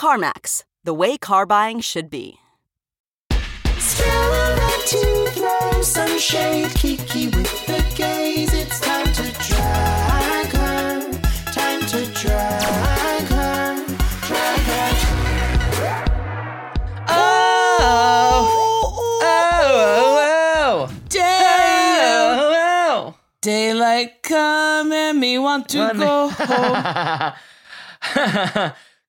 CarMax, the way car buying should be. Still back to throw some shade. Kiki with the gaze. It's time to drag her. Time to drag her. Drag her. Oh, oh, oh, oh. Damn! oh, oh. Daylight come and me want to One- go home.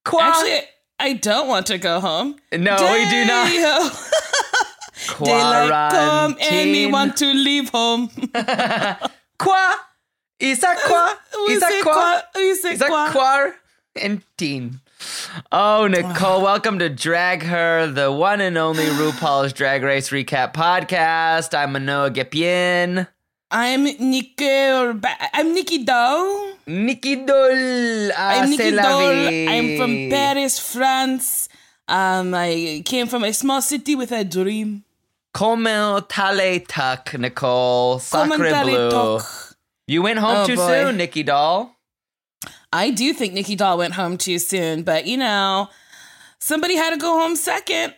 Qua- Actually, I don't want to go home. no, we do not. Daylight come and Quarantine. want to leave home. Qua? Isa qua? Uh, we Isa say qua? we say Isa qua. quarantine. Oh, Nicole, welcome to Drag Her, the one and only RuPaul's Drag Race Recap podcast. I'm Mano Agapion. I'm Nikki. I'm Nicky Doll. Nicky Doll. Ah, I'm Nicky Doll. I'm from Paris, France. Um, I came from a small city with a dream. Comment tale tuck, Nicole. Sacre bleu. You went home Oh, too boy. soon, Nicky Doll. I do think Nicky Doll went home too soon, but you know, somebody had to go home second.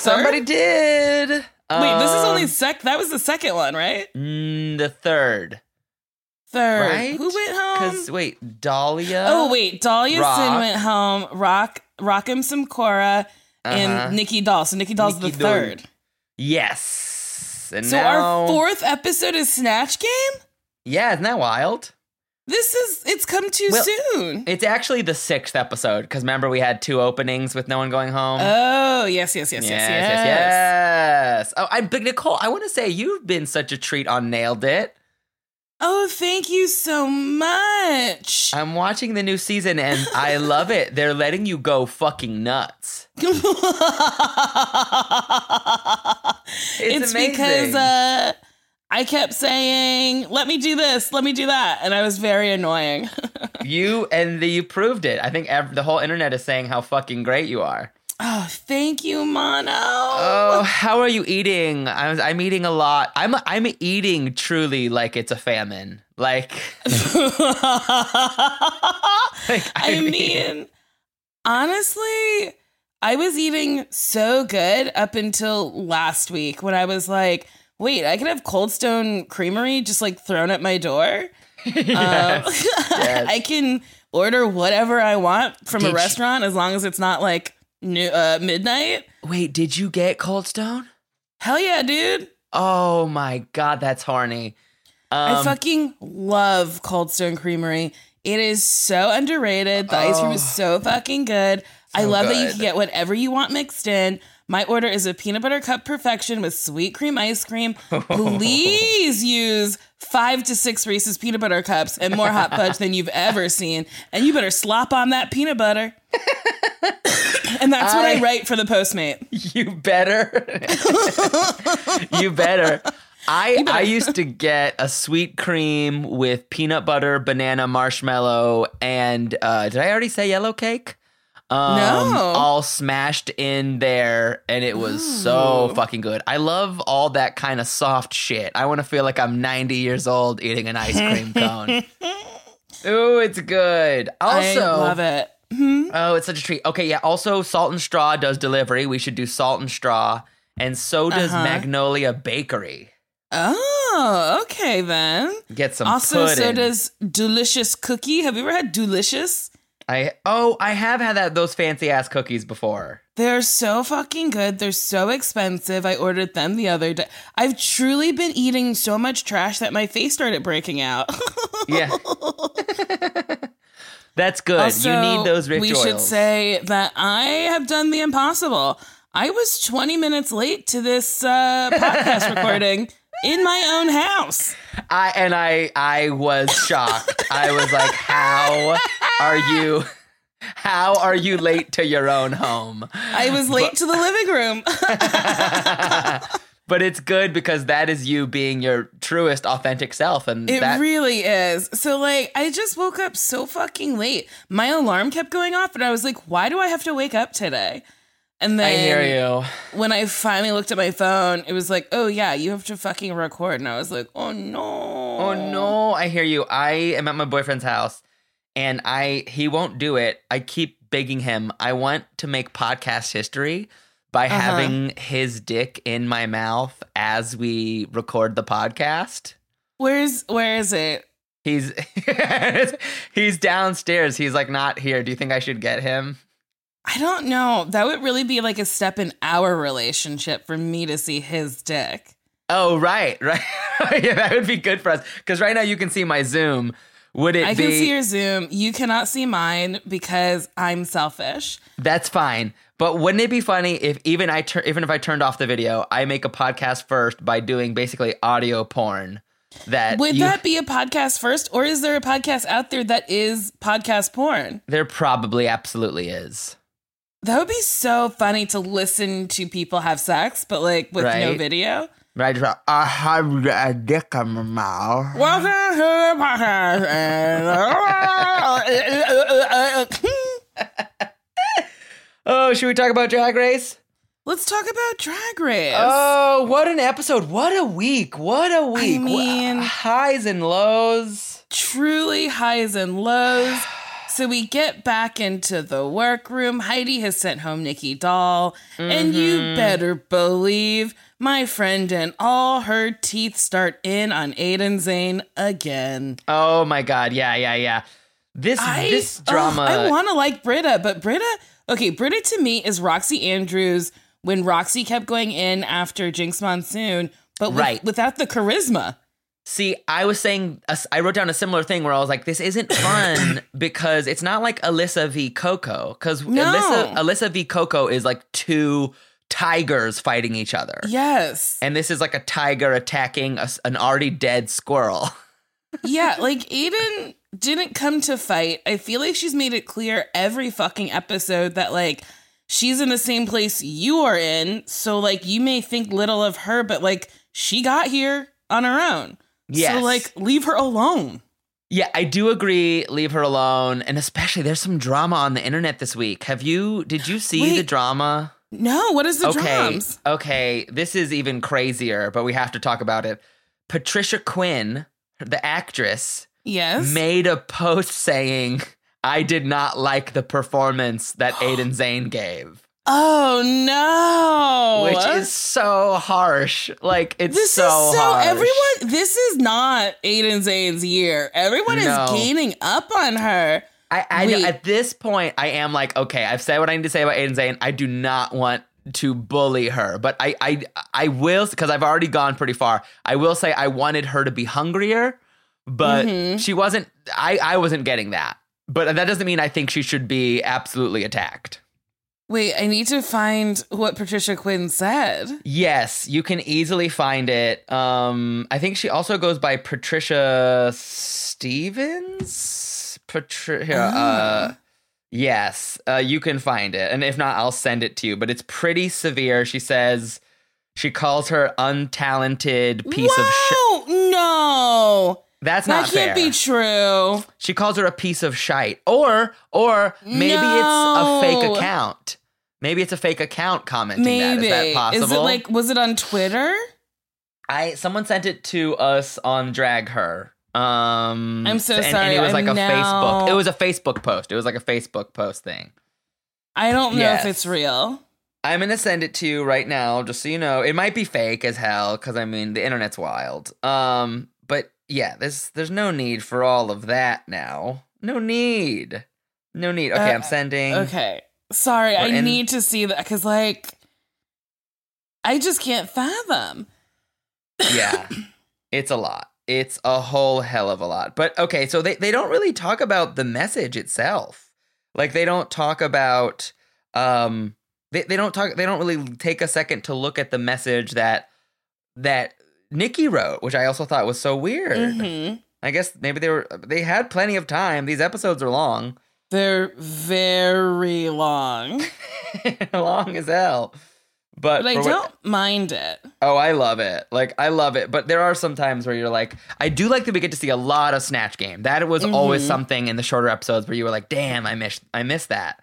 Somebody did. Wait, this is only Um, sec. That was the second one, right? mm, the third, Third. right? Who went home? Because wait, Dahlia. oh wait, Dahlia Rock. Sin went home. Rock, Rock'em some Cora, Uh-huh. and Nicky Doll. So Nicky Doll's Nikki the Doll. third. Yes. And So now, our fourth episode is Snatch Game. Yeah, isn't that wild? This is it's come too Well- soon. It's actually the sixth episode because remember we had two openings with no one going home. Oh yes, yes, yes, yes, yes, yes. yes, yes. Oh, I'm but Nicole. I want to say you've been such a treat on Nailed It. Oh, thank you so much. I'm watching the new season and I love it. They're letting you go fucking nuts. it's amazing. because uh, I kept saying, "Let me do this, let me do that," and I was very annoying. You and the, you proved it. I think ev- the whole internet is saying how fucking great you are. Oh, thank you, Mano. Oh, how are you eating? I'm, I'm eating a lot. I'm I'm eating truly like it's a famine. Like, like I mean, honestly, I was eating so good up until last week when I was like, "Wait, I could have Cold Stone Creamery just like thrown at my door." Um, yes, yes. I can order whatever I want from Did a you- restaurant as long as it's not like new, uh, midnight. Wait, did you get Cold Stone? Hell yeah, dude. Oh my god, that's horny. I Um, fucking love Cold Stone Creamery. It is so underrated. The ice cream is so fucking good. I Oh. So love that you can get whatever you want mixed in. My order is a peanut butter cup perfection with sweet cream ice cream. Please use five to six Reese's peanut butter cups and more hot fudge than you've ever seen. And you better slop on that peanut butter. and that's what I, I- write for the Postmate. You better. you better. I I used to get a sweet cream with peanut butter, banana, marshmallow, and uh, did I already say yellow cake? Um, No. all smashed in there, and it was so fucking good. I love all that kind of soft shit. I want to feel like I'm 90 years old eating an ice cream cone. Ooh, it's good. Also, I love it. Oh, it's such a treat. Okay, yeah. Also, Salt and Straw does delivery. We should do Salt and Straw, and so does Uh-huh. Magnolia Bakery. Oh, okay then. Get some Also, so does Delicious Cookie. Have you ever had Delicious? I oh, I have had that those fancy ass cookies before. They're so fucking good. They're so expensive. I ordered them the other day. I've truly been eating so much trash that my face started breaking out. Yeah, that's good. Also, you need those rich We oils. should say that I have done the impossible. I was 20 minutes late to this uh, podcast recording in my own house. I and I I was shocked. I was like, how are you? How are you late to your own home? I was late to the living room. but it's good because that is you being your truest, authentic self, and It that really is. So like I just woke up so fucking late. My alarm kept going off and I was like, why do I have to wake up today? And then I hear you. when I finally looked at my phone, it was like, oh yeah, you have to fucking record. And I was like, oh no. Oh no, I hear you. I am at my boyfriend's house and I he won't do it. I keep begging him. I want to make podcast history by Uh-huh. having his dick in my mouth as we record the podcast. Where's where is it? He's he's downstairs. He's like not here. Do you think I should get him? I don't know. That would really be like a step in our relationship for me to see his dick. Oh, right, right. yeah, that would be good for us because right now you can see my Zoom. Would it I be? can see your Zoom. You cannot see mine because I'm selfish. That's fine. But wouldn't it be funny if even I tur- even if I turned off the video, I make a podcast first by doing basically audio porn? That Would you- that be a podcast first, or is there a podcast out there that is podcast porn? there probably absolutely is. That would be so funny to listen to people have sex, but like with no video. Right? I have a dick in my mouth. Welcome to the podcast. and- Oh, should we talk about Drag Race? Let's talk about Drag Race. Oh, what an episode! What a week! What a week! Wha- mean- highs and lows. truly highs and lows. So we get back into the workroom. Heidi has sent home Nicky Doll, and you mm-hmm. better believe my friend and all her teeth start in on Aiden Zhane again. Oh my god! Yeah, yeah, yeah. This I, this drama. I want to like Brita, but Brita, okay, Brita to me is Roxxxy Andrews when Roxxxy kept going in after Jinkx Monsoon, but with- Right. without the charisma. See, I was saying, I wrote down a similar thing where I was like, this isn't fun because it's not like Alyssa v. Coco. Because No. Alyssa, Alyssa v. Coco is like two tigers fighting each other. Yes. And this is like a tiger attacking a an already dead squirrel. yeah, like Aiden didn't come to fight. I feel like she's made it clear every fucking episode that like she's in the same place you are in. So like you may think little of her, but like she got here on her own. Yes. So like leave her alone. yeah, I do agree. Leave her alone. And especially, there's some drama on the internet this week. Have you, did you see the drama? No, what is the okay. drums? Okay. This is even crazier, but we have to talk about it. Patricia Quinn, the actress, Yes. made a post saying, I did not like the performance that Aiden Zhane gave, oh no. which is so harsh. Like, it's this so, is so harsh. everyone this is not Aiden Zhane's year. Everyone No. is gaining up on her. I, I know, at this point, I am like, okay, I've said what I need to say about Aiden Zhane. I do not want to bully her, but I, I, I will because I've already gone pretty far. I will say I wanted her to be hungrier, but Mm-hmm. she wasn't. I, I wasn't getting that. But that doesn't mean I think she should be absolutely attacked. Wait, I need to find what Patricia Quinn said. Yes, you can easily find it. Um, I think she also goes by Patricia Stevens. Patricia. Uh, yes, uh, you can find it, and if not, I'll send it to you. But it's pretty severe. She says she calls her untalented piece of shit. No. That's That not fair. That can't be true. she calls her a piece of shite, or or maybe it's a fake account. Maybe it's a fake account commenting Maybe. that. Is that possible? Is it like was it on Twitter? I someone sent it to us on Drag Her. Um I'm so and, And sorry, it was I'm like a now- Facebook. It was a Facebook post. It was like a Facebook post thing. I don't know Yes. if it's real. I'm gonna send it to you right now, just so you know. It might be fake as hell, because I mean the internet's wild. Um, but yeah, there's there's no need for all of that now. No need. No need. Okay, Uh, I'm sending. Okay. Sorry, I in- need to see that because like I just can't fathom. yeah. It's a lot. It's a whole hell of a lot. But okay so they, they don't really talk about the message itself. Like they don't talk about um they, they don't talk they don't really take a second to look at the message that that nikki wrote which i also thought was so weird. Hmm i guess maybe they were they had plenty of time. These episodes are long They're very long, long as hell. But, but I don't mind it. Oh, I love it. Like I love it. But there are some times where you're like, I do like that we get to see a lot of Snatch Game. That was always something in the shorter episodes where you were like, damn, I miss I missed that.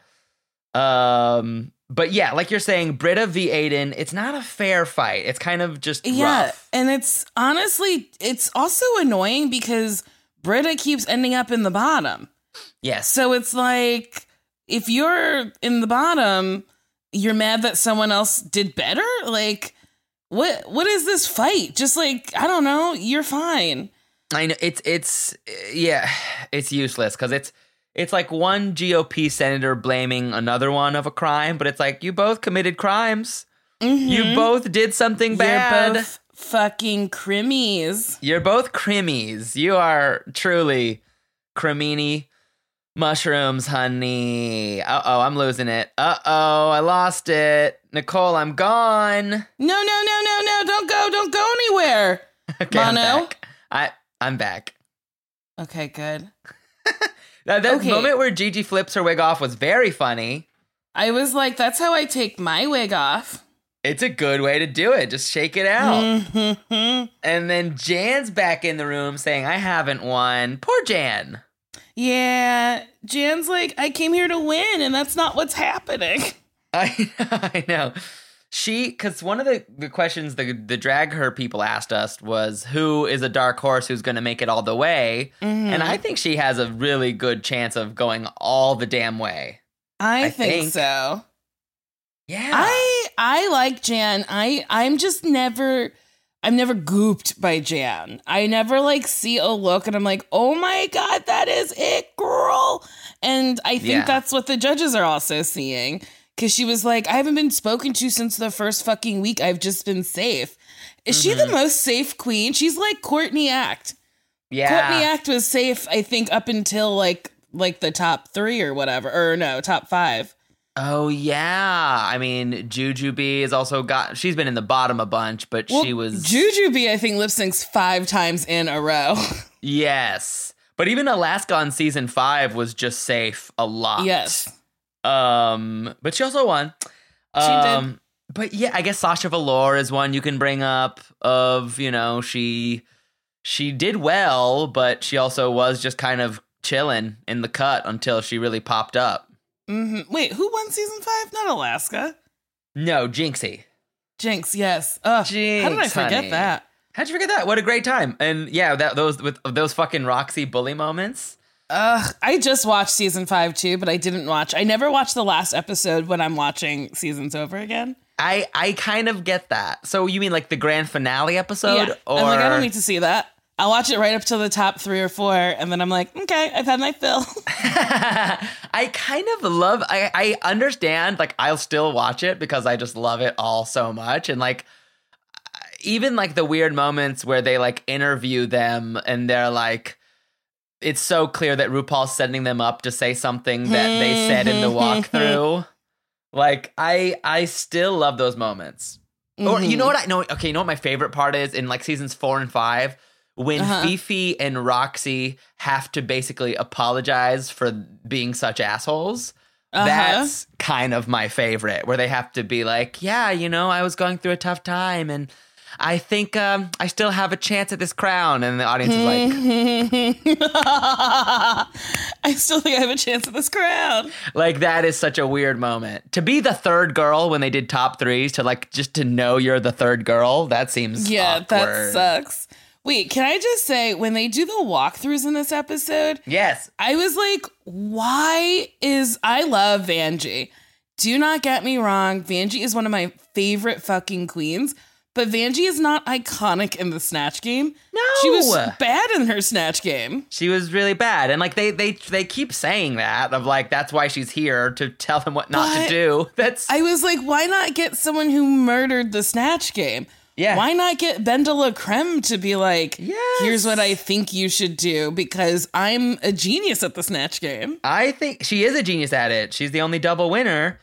Um but yeah, like you're saying, Brita v. Aiden, it's not a fair fight. It's kind of just Yeah, rough. and it's honestly, it's also annoying because Brita keeps ending up in the bottom. Yes. So it's like if you're in the bottom, you're mad that someone else did better. Like, what? What is this fight? Just like I don't know. You're fine. I know it's it's uh, yeah, it's useless because it's it's like one GOP senator blaming another one of a crime, but it's like you both committed crimes. You both did something bad. Mm-hmm. You're both fucking crimmies. You're both crimmies. You are truly crimini mushrooms, honey. Uh oh, I'm losing it. Uh oh, I lost it. Nicole, I'm gone. No, no, no, no, no! Don't go! Don't go anywhere. Okay, I'm back. I I'm back. Okay, good. That, that Okay. moment where Gigi flips her wig off was very funny. I was like, that's how I take my wig off. It's a good way to do it. Just shake it out. Mhm. And then Jan's back in the room saying, I haven't won. Poor Jan. Yeah, Jan's like, I came here to win, and that's not what's happening. I, I know. She, because one of the, the questions the, the drag her people asked us was, who is a dark horse who's going to make it all the way? Mm-hmm. And I think she has a really good chance of going all the damn way. I, I think, think- so. Yeah. I I like Jan. I I'm just never I'm never gooped by Jan. I never like see a look and I'm like, "Oh my god, that is it, girl." And I think Yeah. that's what the judges are also seeing cuz she was like, "I haven't been spoken to since the first fucking week. I've just been safe." Is she Mm-hmm. the most safe queen? She's like Courtney Act. yeah. Courtney Act was safe, I think, up until like like the top three or whatever, or no, top five. Oh, yeah. I mean, Jujubee has also got, she's been in the bottom a bunch, but Well, she was. Jujubee, I think, lip syncs five times in a row. yes. But even Alaska on season five was just safe a lot. yes. Um, but she also won. She did. Um, But yeah, I guess Sasha Velour is one you can bring up. Of you know, she she did well, but she also was just kind of chilling in the cut until she really popped up. Hmm Wait, who won season five? Not Alaska. No, Jinxie. Jinkx, yes. Ugh, how did I forget honey. that? How'd you forget that? What a great time! And yeah, that those with those fucking Roxxxy bully moments. Ugh, I just watched season five too, but I didn't watch. I never watched the last episode when I'm watching seasons over again. I I kind of get that. So you mean like the grand finale episode? yeah, Or I'm like, I don't need to see that. I'll watch it right up to the top three or four, and then I'm like, okay, I've had my fill. I kind of love I, I understand like I'll still watch it because I just love it all so much and like even like the weird moments where they like interview them and they're like it's so clear that RuPaul's setting them up to say something that they said in the walkthrough. Like I I still love those moments. Or you know mm-hmm. what I know okay, you know what my favorite part is in like seasons 4 and 5 when Uh-huh. Phi Phi and Roxxxy have to basically apologize for being such assholes. Uh-huh. That's kind of my favorite, where they have to be like, "Yeah, you know, I was going through a tough time, and I think um, I still have a chance at this crown." And the audience is like, I still think I have a chance at this crown. "Like that is such a weird moment to be the third girl when they did top threes to like just to know you're the third girl. That seems Yeah, that sucks. Wait, can I just say when they do the walkthroughs in this episode, Yes, I was like, why is I love Vanjie. Do not get me wrong, Vanjie is one of my favorite fucking queens, but Vanjie is not iconic in the snatch game. No. She was bad in her snatch game. she was really bad, and like they they they keep saying that of like that's why she's here to tell them what not But to do. That's I was like, why not get someone who murdered the snatch game? Yeah. Why not get BenDeLaCreme to be like, Yes. here's what I think you should do because I'm a genius at the snatch game. I think she is a genius at it. She's the only double winner,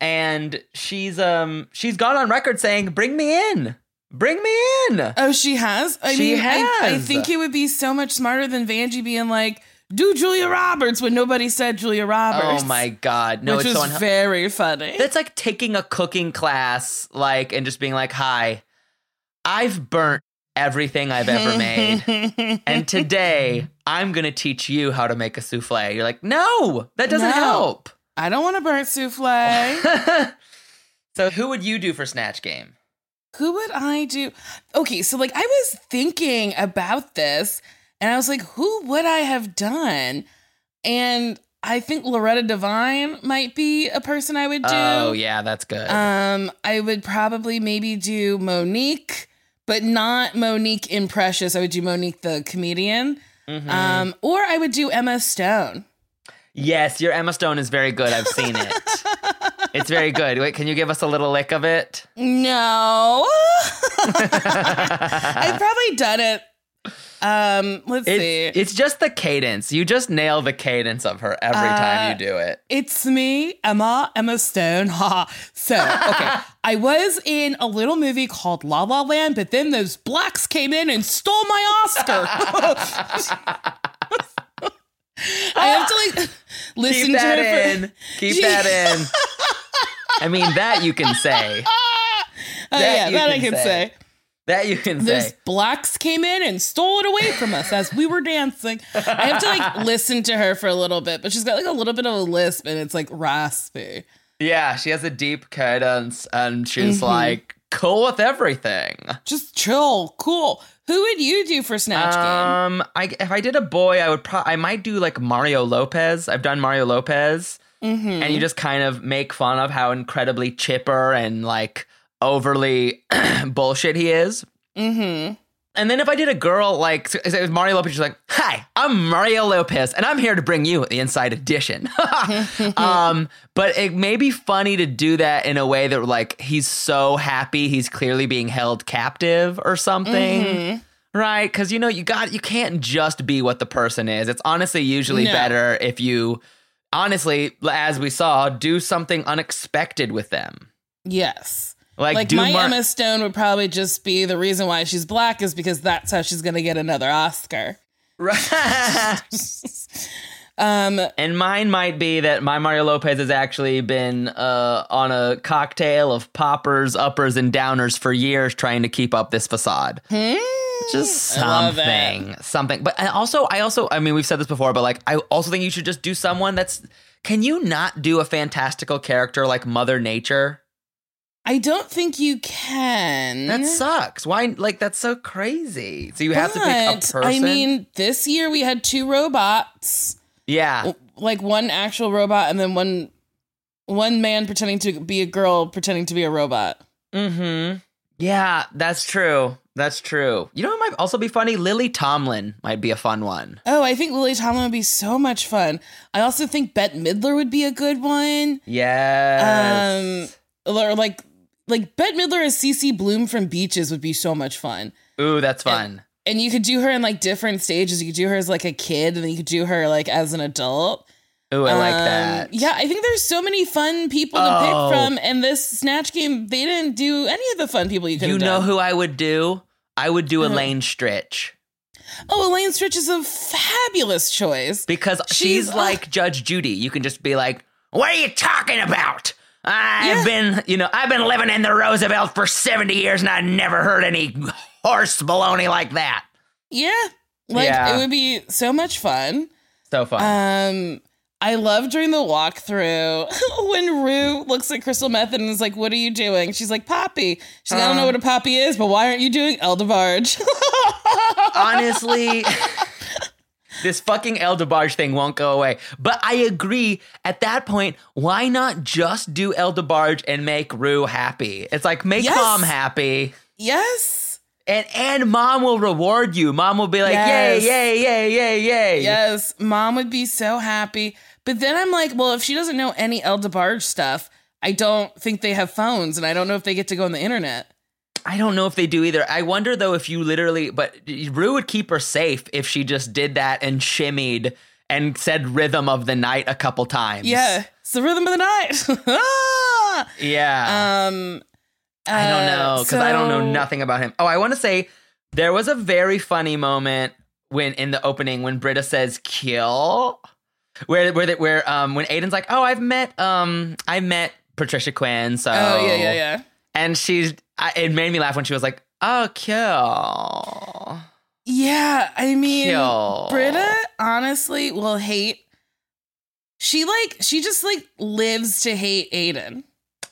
and she's um she's gone on record saying, "Bring me in, bring me in." Oh, she has? I She mean, I, I think it would be so much smarter than Vanjie being like, do Julia Roberts when nobody said Julia Roberts. Oh my god. No, which it's was so unhe- very funny. That's like taking a cooking class, like, and just being like, "Hi, I've burnt everything I've ever made, and today I'm gonna teach you how to make a souffle." You're like, "No, that doesn't No. help." I don't want to burn souffle. so, who would you do for Snatch Game? Who would I do? Okay, so like I was thinking about this and I was like, who would I have done? And I think Loretta Devine might be a person I would do. Oh yeah, that's good. Um, I would probably maybe do Mo'Nique, but not Mo'Nique in Precious. I would do Mo'Nique the comedian. Mhm. Um, or I would do Emma Stone. yes, your Emma Stone is very good. I've seen it. it's very good. Wait, can you give us a little lick of it? No. I've probably done it. Um, let's see. It's, it's just the cadence. You just nail the cadence of her every time you do it. It's me, Emma, Emma Stone. Ha. so, okay. I was in a little movie called La La Land, but then those blacks came in and stole my Oscar. I have to like listen Keep to that her. For, in. Keep She- that in. I mean, that you can say. oh, That yeah, that I can can say. say. That you can Those say. blacks came in and stole it away from us as we were dancing. I have to like listen to her for a little bit, but she's got like a little bit of a lisp and it's like raspy. Yeah, she has a deep cadence and she's Mm-hmm. like cool with everything. Just chill, cool. Who would you do for Snatch Game? Um, I if I did a boy, I would pro- I might do like Mario Lopez. I've done Mario Lopez, Mm-hmm. and you just kind of make fun of how incredibly chipper and like overly bullshit he is. Mm-hmm. And then if I did a girl like Mario Lopez, she's like, "Hi, I'm Mario Lopez, and I'm here to bring you the Inside Edition." um, but it may be funny to do that in a way that like he's so happy he's clearly being held captive or something. Right, because you know you got you can't just be what the person is. It's honestly usually No. better if you, honestly, as we saw, do something unexpected with them. Yes. Like, Like my Mar- Emma Stone would probably just be the reason why she's black is because that's how she's gonna get another Oscar. Right. Um, And mine might be that my Mario Lopez has actually been uh, on a cocktail of poppers, uppers, and downers for years trying to keep up this facade. Just love it. something, something. But also, I also, I mean, we've said this before, but like, I also think you should just do someone that's. Can you not do a fantastical character like Mother Nature? I don't think you can. That sucks. Why? Like, that's so crazy. So you have to pick a person. I mean, this year we had two robots, yeah. like one actual robot and then one one man pretending to be a girl pretending to be a robot. Mm-hmm. Yeah, that's true. That's true. You know what might also be funny? Lily Tomlin might be a fun one. Oh, I think Lily Tomlin would be so much fun. I also think Bette Midler would be a good one. Yes. Um, or like like Bette Midler as C.C. Bloom from Beaches would be so much fun. Ooh, that's fun. And you could do her in like different stages. You could do her as like a kid, and then you could do her like as an adult. Ooh, I like Um, that. Yeah, I think there's so many fun people to Oh. pick from, and this Snatch game they didn't do any of the fun people you could. You know done. who I would do? I would do Elaine Stritch Oh, Elaine Stritch is a fabulous choice. because she's, She's- like Judge Judy. You can just be like, "What are you talking about? I've Yeah. been, you know, I've been living in the Roosevelt for 70 years and I never heard any horse baloney like that." Yeah, like Yeah. it would be so much fun. So fun. Um, I love during the walkthrough when Ru looks at Crystal Methyd and is like, "What are you doing?" She's like, "Poppy." She's like, "I don't know what a poppy is, but why aren't you doing El DeBarge?" honestly this fucking El DeBarge thing won't go away. But I agree. At that point, why not just do El DeBarge and make Ru happy? It's like make Yes. mom happy, yes, and and mom will reward you. Mom will be like, Yes. yay, yay, yay, yay, yay. yes, Mom would be so happy. But then I'm like, well, if she doesn't know any El DeBarge stuff, I don't think they have phones, and I don't know if they get to go on the internet. I don't know if they do either. I wonder though if you literally, but Ru would keep her safe if she just did that and shimmied and said rhythm of the night a couple times. Yeah, it's the rhythm of the night. Ah! Yeah. um, I don't uh, know because I don't know nothing about him. Oh, I want to say there was a very funny moment when in the opening when Brita says kill, where where they, where um when Aiden's like, oh, I've met um I met Patricia Quinn, so Oh yeah, yeah, yeah. and she's I, it made me laugh when she was like, oh, kill, Yeah, I mean, kill, Brita honestly will hate. She like she just like lives to hate Aiden.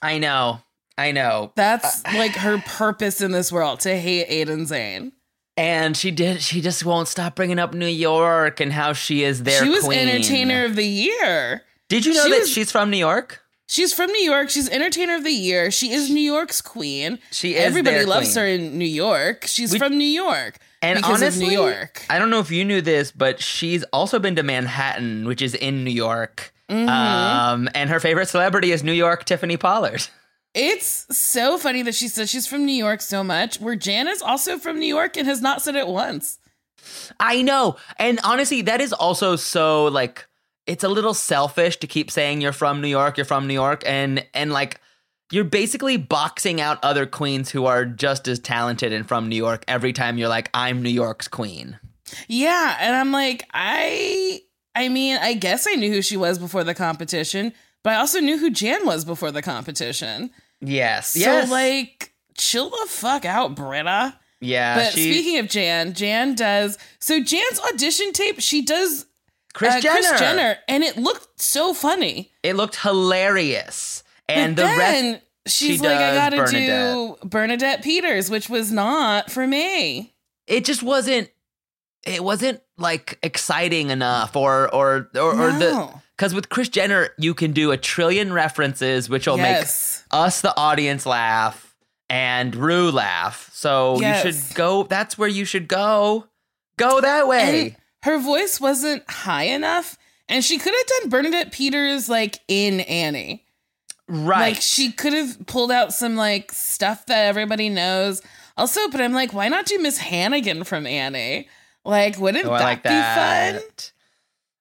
I know, I know. That's Uh, like her purpose in this world to hate Aiden Zhane. And she did. She just won't stop bringing up New York and how she is their she was queen. entertainer of the year. Did you know she that was- she's from New York? She's from New York. She's entertainer of the year. She is New York's queen. She is. Everybody loves queen. her in New York. She's We- from New York. And honestly, New York. I don't know if you knew this, but she's also been to Manhattan, which is in New York. Mm-hmm. Um, and her favorite celebrity is New York Tiffany Pollard. It's so funny that she says she's from New York so much, where Jan is also from New York and has not said it once. I know. And honestly, that is also so like it's a little selfish to keep saying you're from New York, you're from New York and and like you're basically boxing out other queens who are just as talented and from New York every time you're like I'm New York's queen. Yeah, and I'm like, I I mean, I guess I knew who she was before the competition, but I also knew who Jan was before the competition. Yes. So yes. like chill the fuck out, Brita. yeah, But she speaking of Jan, Jan does so Jan's audition tape, she does Kris uh, Jenner. Kris Jenner, and it looked so funny. It looked hilarious. And but the rest then she's she like, I gotta Bernadette. do Bernadette Peters, which was not for me. it just wasn't it wasn't like exciting enough or or or, or the because with Kris Jenner you can do a trillion references which will Yes. make us the audience laugh and Ru laugh. So Yes. you should go that's where you should go. Go that way. And her voice wasn't high enough, and she could have done Bernadette Peters like in Annie. right. Like she could have pulled out some like stuff that everybody knows. Also, but I'm like, why not do Miss Hannigan from Annie? Like, wouldn't Oh, I that like be that. fun?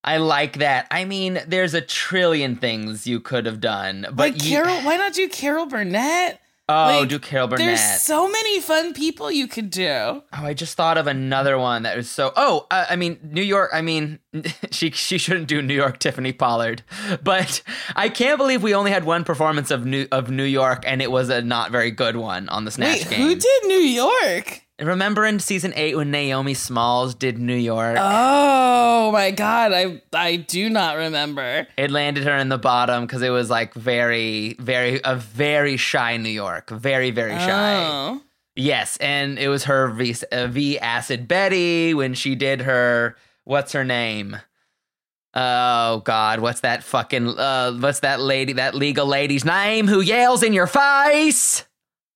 I like that. I mean, there's a trillion things you could have done, but Like you, Carol, why not do Carol Burnett? Oh, like, do Carol Burnett. There's so many fun people you could do. Oh, I just thought of another one that was so. Oh, uh, I mean New York. I mean, she she shouldn't do New York Tiffany Pollard, but I can't believe we only had one performance of New of New York, and it was a not very good one on the Snatch Wait, game. who did New York? Remember in season eight when Naomi Smalls did New York? Oh my god, I I do not remember. it landed her in the bottom because it was like very, very a very shy New York, very very shy. Oh. Yes, and it was her V, uh, v Acid Betty when she did her. What's her name? Oh God, what's that fucking? Uh, what's that lady? That legal lady's name who yells in your face?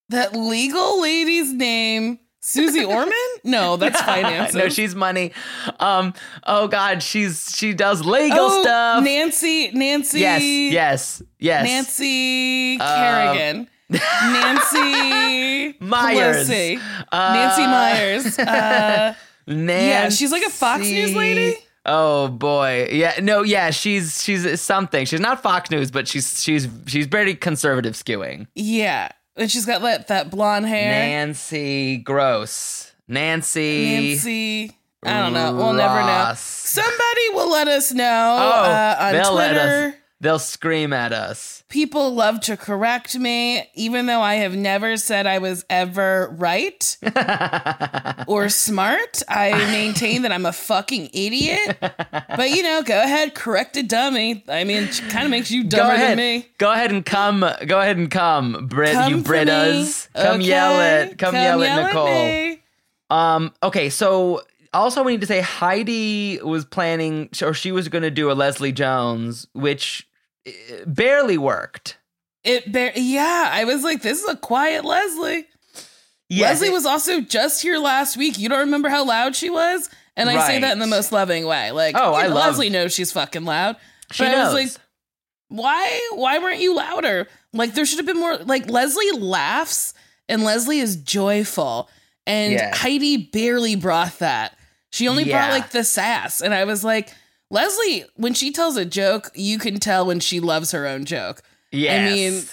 That legal lady's name, Susie Orman? No, that's finances. no, she's money. Um. Oh God, she's she does legal oh, stuff. Nancy, Nancy. yes, yes, yes. Nancy Um, Kerrigan. Nancy Myers. Pelosi. Uh, Nancy Myers. Uh, yeah, she's like a Fox News lady. Oh boy, yeah, no, yeah, she's she's something. She's not Fox News, but she's she's she's very conservative skewing. yeah, and she's got that that blonde hair. Nancy Gross, Nancy. Nancy. I don't know. We'll never know. Somebody will let us know Oh, uh, on they'll let Twitter. They'll scream at us. People love to correct me, even though I have never said I was ever right or smart. I maintain that I'm a fucking idiot. But you know, go ahead, correct a dummy. I mean, it kind of makes you Go ahead. than me. Go ahead and come. Go ahead and come, Brit. Come you. Britas. Come Okay? yell it. Come, yell at Nicole. me. Um. Okay. So also we need to say Heidi was planning, or she was going to do a Leslie Jones, which barely worked. It bar- yeah, I was like, this is a quiet Leslie. Yes, Leslie it- was also just here last week. You don't remember how loud she was? And I say that in the most loving way. Like, Oh, I know, love- Leslie knows she's fucking loud. She but I was knows. like, why why weren't you louder? Like there should have been more like Leslie laughs and Leslie is joyful. And Yeah. Heidi barely brought that. She only Yeah. brought like the sass. And I was like, Leslie, when she tells a joke, you can tell when she loves her own joke. yes. I mean,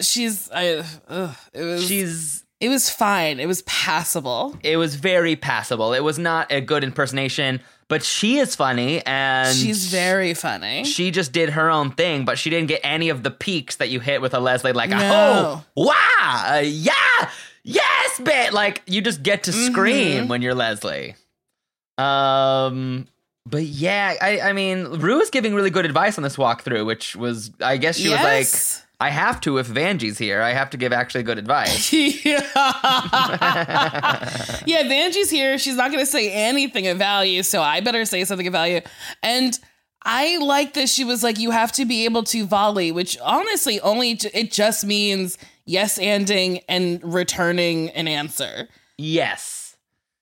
she's I ugh, it was she's It was fine. It was passable. It was very passable. It was not a good impersonation, but she is funny and She's very funny. she just did her own thing, but she didn't get any of the peaks that you hit with a Leslie, like, No. oh, wow, uh, yeah, yes, bit. Like, you just get to scream Mm-hmm. when you're Leslie. Um, but yeah, I, I mean, Ru is giving really good advice on this walkthrough, which was, I guess she was like, I have to if Vanjie's here. I have to give actually good advice. yeah. yeah, Vanjie's here. She's not going to say anything of value, so I better say something of value. And I like that she was like, you have to be able to volley, which honestly only j- it just means yes anding and returning an answer. yes.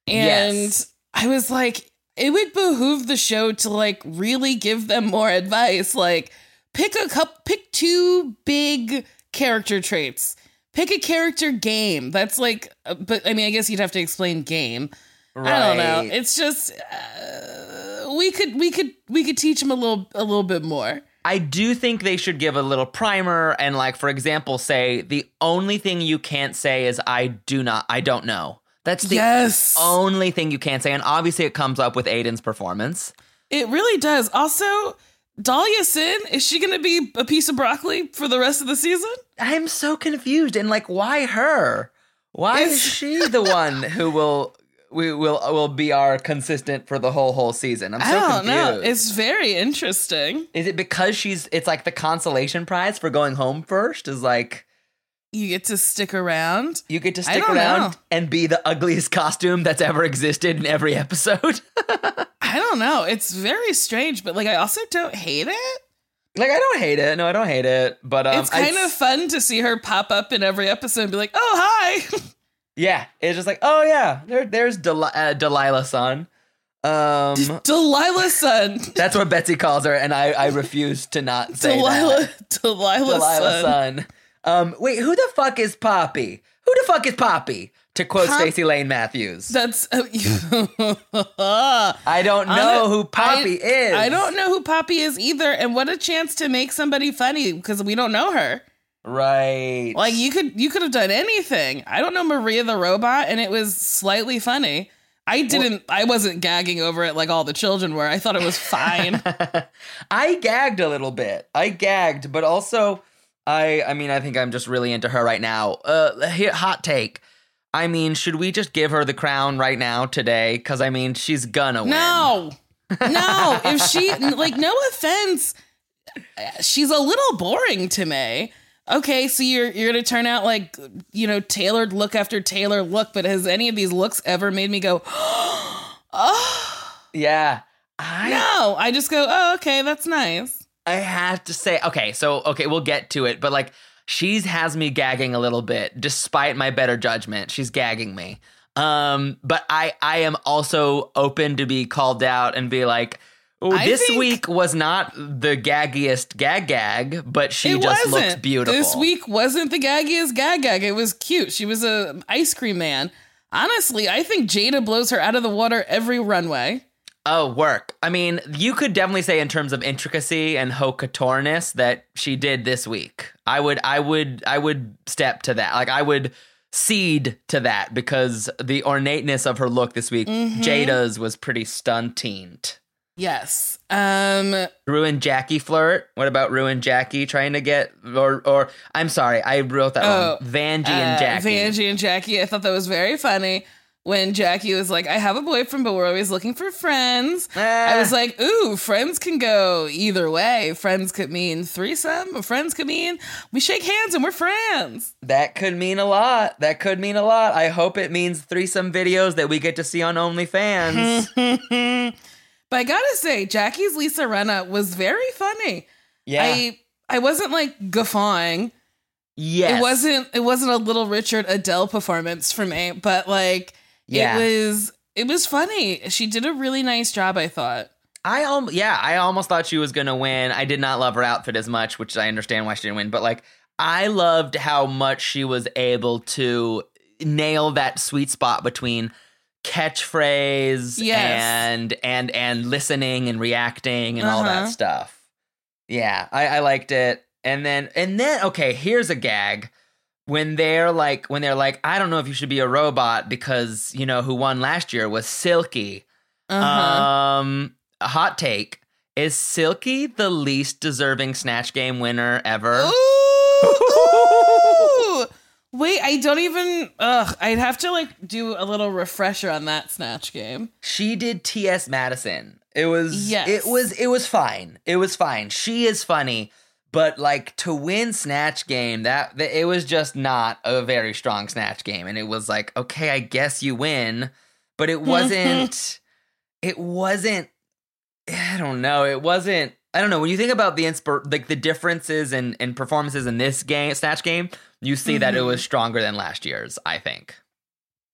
And Yes. I was like, it would behoove the show to like really give them more advice. Like, pick a cup, pick two big character traits. Pick a character game. That's like, uh, but I mean, I guess you'd have to explain game. I don't know. It's just uh, we could we could we could teach them a little a little bit more. I do think they should give a little primer and, like, for example, say the only thing you can't say is I do not, I don't know. That's the yes, only thing you can't say. And obviously, it comes up with Aiden's performance. it really does. Also, Dahlia Sin is she going to be a piece of broccoli for the rest of the season? I'm so confused. And, like, why her? Why is It's- she the one who will. We will will be our consistent for the whole whole season. I'm so I don't confused. know. It's very interesting. is it because she's? It's like the consolation prize for going home first. Is like You get to stick around. you get to stick around know. and be the ugliest costume that's ever existed in every episode. I don't know. It's very strange, but like I also don't hate it. Like I don't hate it. No, I don't hate it. But um, it's kind of fun to see her pop up in every episode and be like, "Oh, hi." yeah. It's just like oh yeah, there, there's Del- uh, Delilah son. Um, Delilah son. that's what Betsy calls her, and I I refuse to not say Delilah that. Delilah, Delilah son. son. Um, wait, who the fuck is Poppy? Who the fuck is Poppy? To quote Pop- Stacey Lane Matthews. That's I don't know who Poppy I- is. I don't know who Poppy is either, and what a chance to make somebody funny because we don't know her. Right. Like you could you could have done anything. I don't know Maria the robot, and it was slightly funny. I didn't. I wasn't gagging over it like all the children were. I thought it was fine. I gagged a little bit. I gagged, but also I I mean I think I'm just really into her right now. Uh hot take. I mean, should we just give her the crown right now today cuz I mean, she's gonna win. no, no. If she like, no offense, she's a little boring to me. Okay, so you're you're gonna turn out like you know tailored look after tailored look, but has any of these looks ever made me go, oh Yeah. I no? I just go, oh okay, that's nice. I have to say, okay, so okay, we'll get to it, but like she's has me gagging a little bit, despite my better judgment. She's gagging me. Um, but I I am also open to be called out and be like, this week was not the gaggiest gag gag, but she just wasn't. looks beautiful. This week wasn't the gaggiest gag gag. It was cute. She was a ice cream man. Honestly, I think Jaida blows her out of the water every runway. Oh, work. I mean, you could definitely say in terms of intricacy and coutureness that she did this week. I would, I would, I would step to that. Like I would cede to that because the ornateness of her look this week, Mm-hmm. Jaida's was pretty stunting. Yes. Um Ruin Jackie flirt. What about Ruin Jackie trying to get or or I'm sorry, I wrote that Oh, wrong. Vanjie and uh, Jackie. Vanjie and Jackie. I thought that was very funny when Jackie was like, I have a boyfriend, but we're always looking for friends. I Ah. was like, ooh, friends can go either way. Friends could mean threesome, or friends could mean we shake hands and we're friends. That could mean a lot. That could mean a lot. I hope it means threesome videos that we get to see on OnlyFans. But I gotta say, Jackie's Lisa Rinna was very funny. yeah. I I wasn't like guffawing. yes. It wasn't it wasn't a little Richard Adele performance for me, but like Yeah. it was it was funny. She did a really nice job, I thought. I um yeah, I almost thought she was gonna win. I did not love her outfit as much, which I understand why she didn't win. But like, I loved how much she was able to nail that sweet spot between catchphrase Yes. and and and listening and reacting and all that Uh-huh. stuff. Yeah, I, I liked it. And then and then okay, here's a gag. When they're like when they're like I don't know if you should be a robot because you know who won last year was Silky. Uh-huh. Um, a hot take is Silky the least deserving Snatch Game winner ever? Ooh! Wait, I don't even. Ugh, I'd have to like do a little refresher on that snatch game. She did T.S. Madison. It was Yes. it was it was fine. It was fine. She is funny, but like to win Snatch Game, that, it was just not a very strong Snatch Game, and it was like okay, I guess you win, but it wasn't. it wasn't. I don't know. It wasn't. I don't know. When you think about the inspir- like the differences in, in performances in this game, Snatch Game, you see that it Mm-hmm. was stronger than last year's. I think.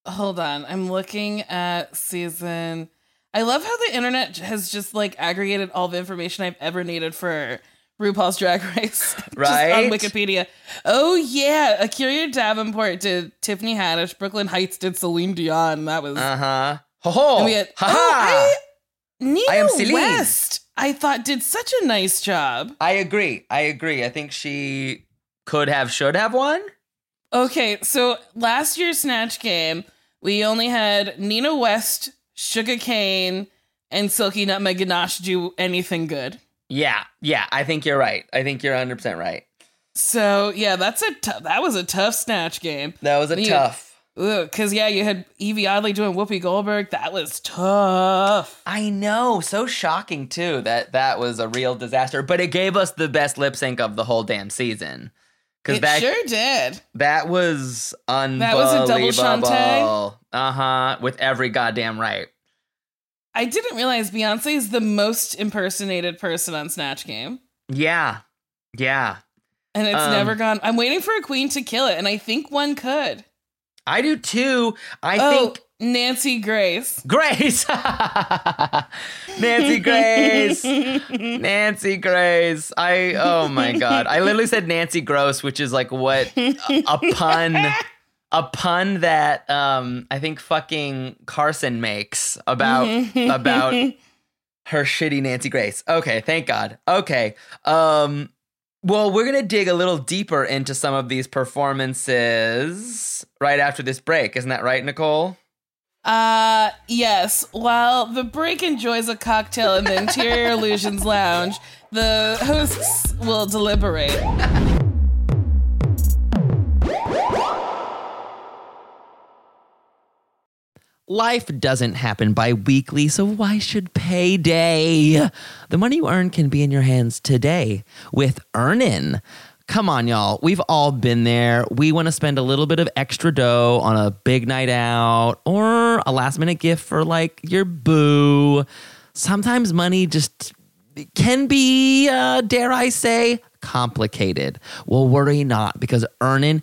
Hold on, I'm looking at season. I love how the internet has just like aggregated all the information I've ever needed for RuPaul's Drag Race, Right? on Wikipedia. Oh yeah, A'keria Davenport did Tiffany Haddish, Brooke Lynn Hytes did Celine Dion. That was Uh huh. Ho ho. Had- ha oh, ha. Nina I am Celine. West. I thought did such a nice job. I agree. I agree. I think she could have, should have won. Okay, so last year's Snatch Game, we only had Nina West, Shuga Cain, and Silky Nutmeg Ganache do anything good. Yeah, yeah. I think you're right. I think you're 100 percent right. So yeah, that's a that was a tough Snatch Game. That was a You- tough. Because yeah, you had Yvie Oddly doing Whoopi Goldberg. That was tough. I know. So shocking too that that was a real disaster. But it gave us the best lip sync of the whole damn season. Because It that sure did. that was That was a double unbelievable. Shantae? Uh huh. With every goddamn right. I didn't realize Beyonce is the most impersonated person on Snatch Game. Yeah. Yeah. And it's Um, never gone. I'm waiting for a queen to kill it, and I think one could. I do too. I oh, think Nancy Grace. Grace. Nancy Grace. Nancy Grace. I oh my god. I literally said Nancy Gross, which is like what a, a pun a pun that um I think fucking Carson makes about about her shitty Nancy Grace. Okay, thank God. Okay. Um well, we're going to dig a little deeper into some of these performances right after this break. Isn't that right, Nicole? Uh, yes. While the break enjoys a cocktail in the Interior Illusions Lounge, the hosts will deliberate. Life doesn't happen bi weekly, so why should payday? The money you earn can be in your hands today with Earnin. Come on, y'all. We've all been there. We want to spend a little bit of extra dough on a big night out or a last minute gift for like your boo. Sometimes money just can be, uh, dare I say, complicated. Well, worry not because Earnin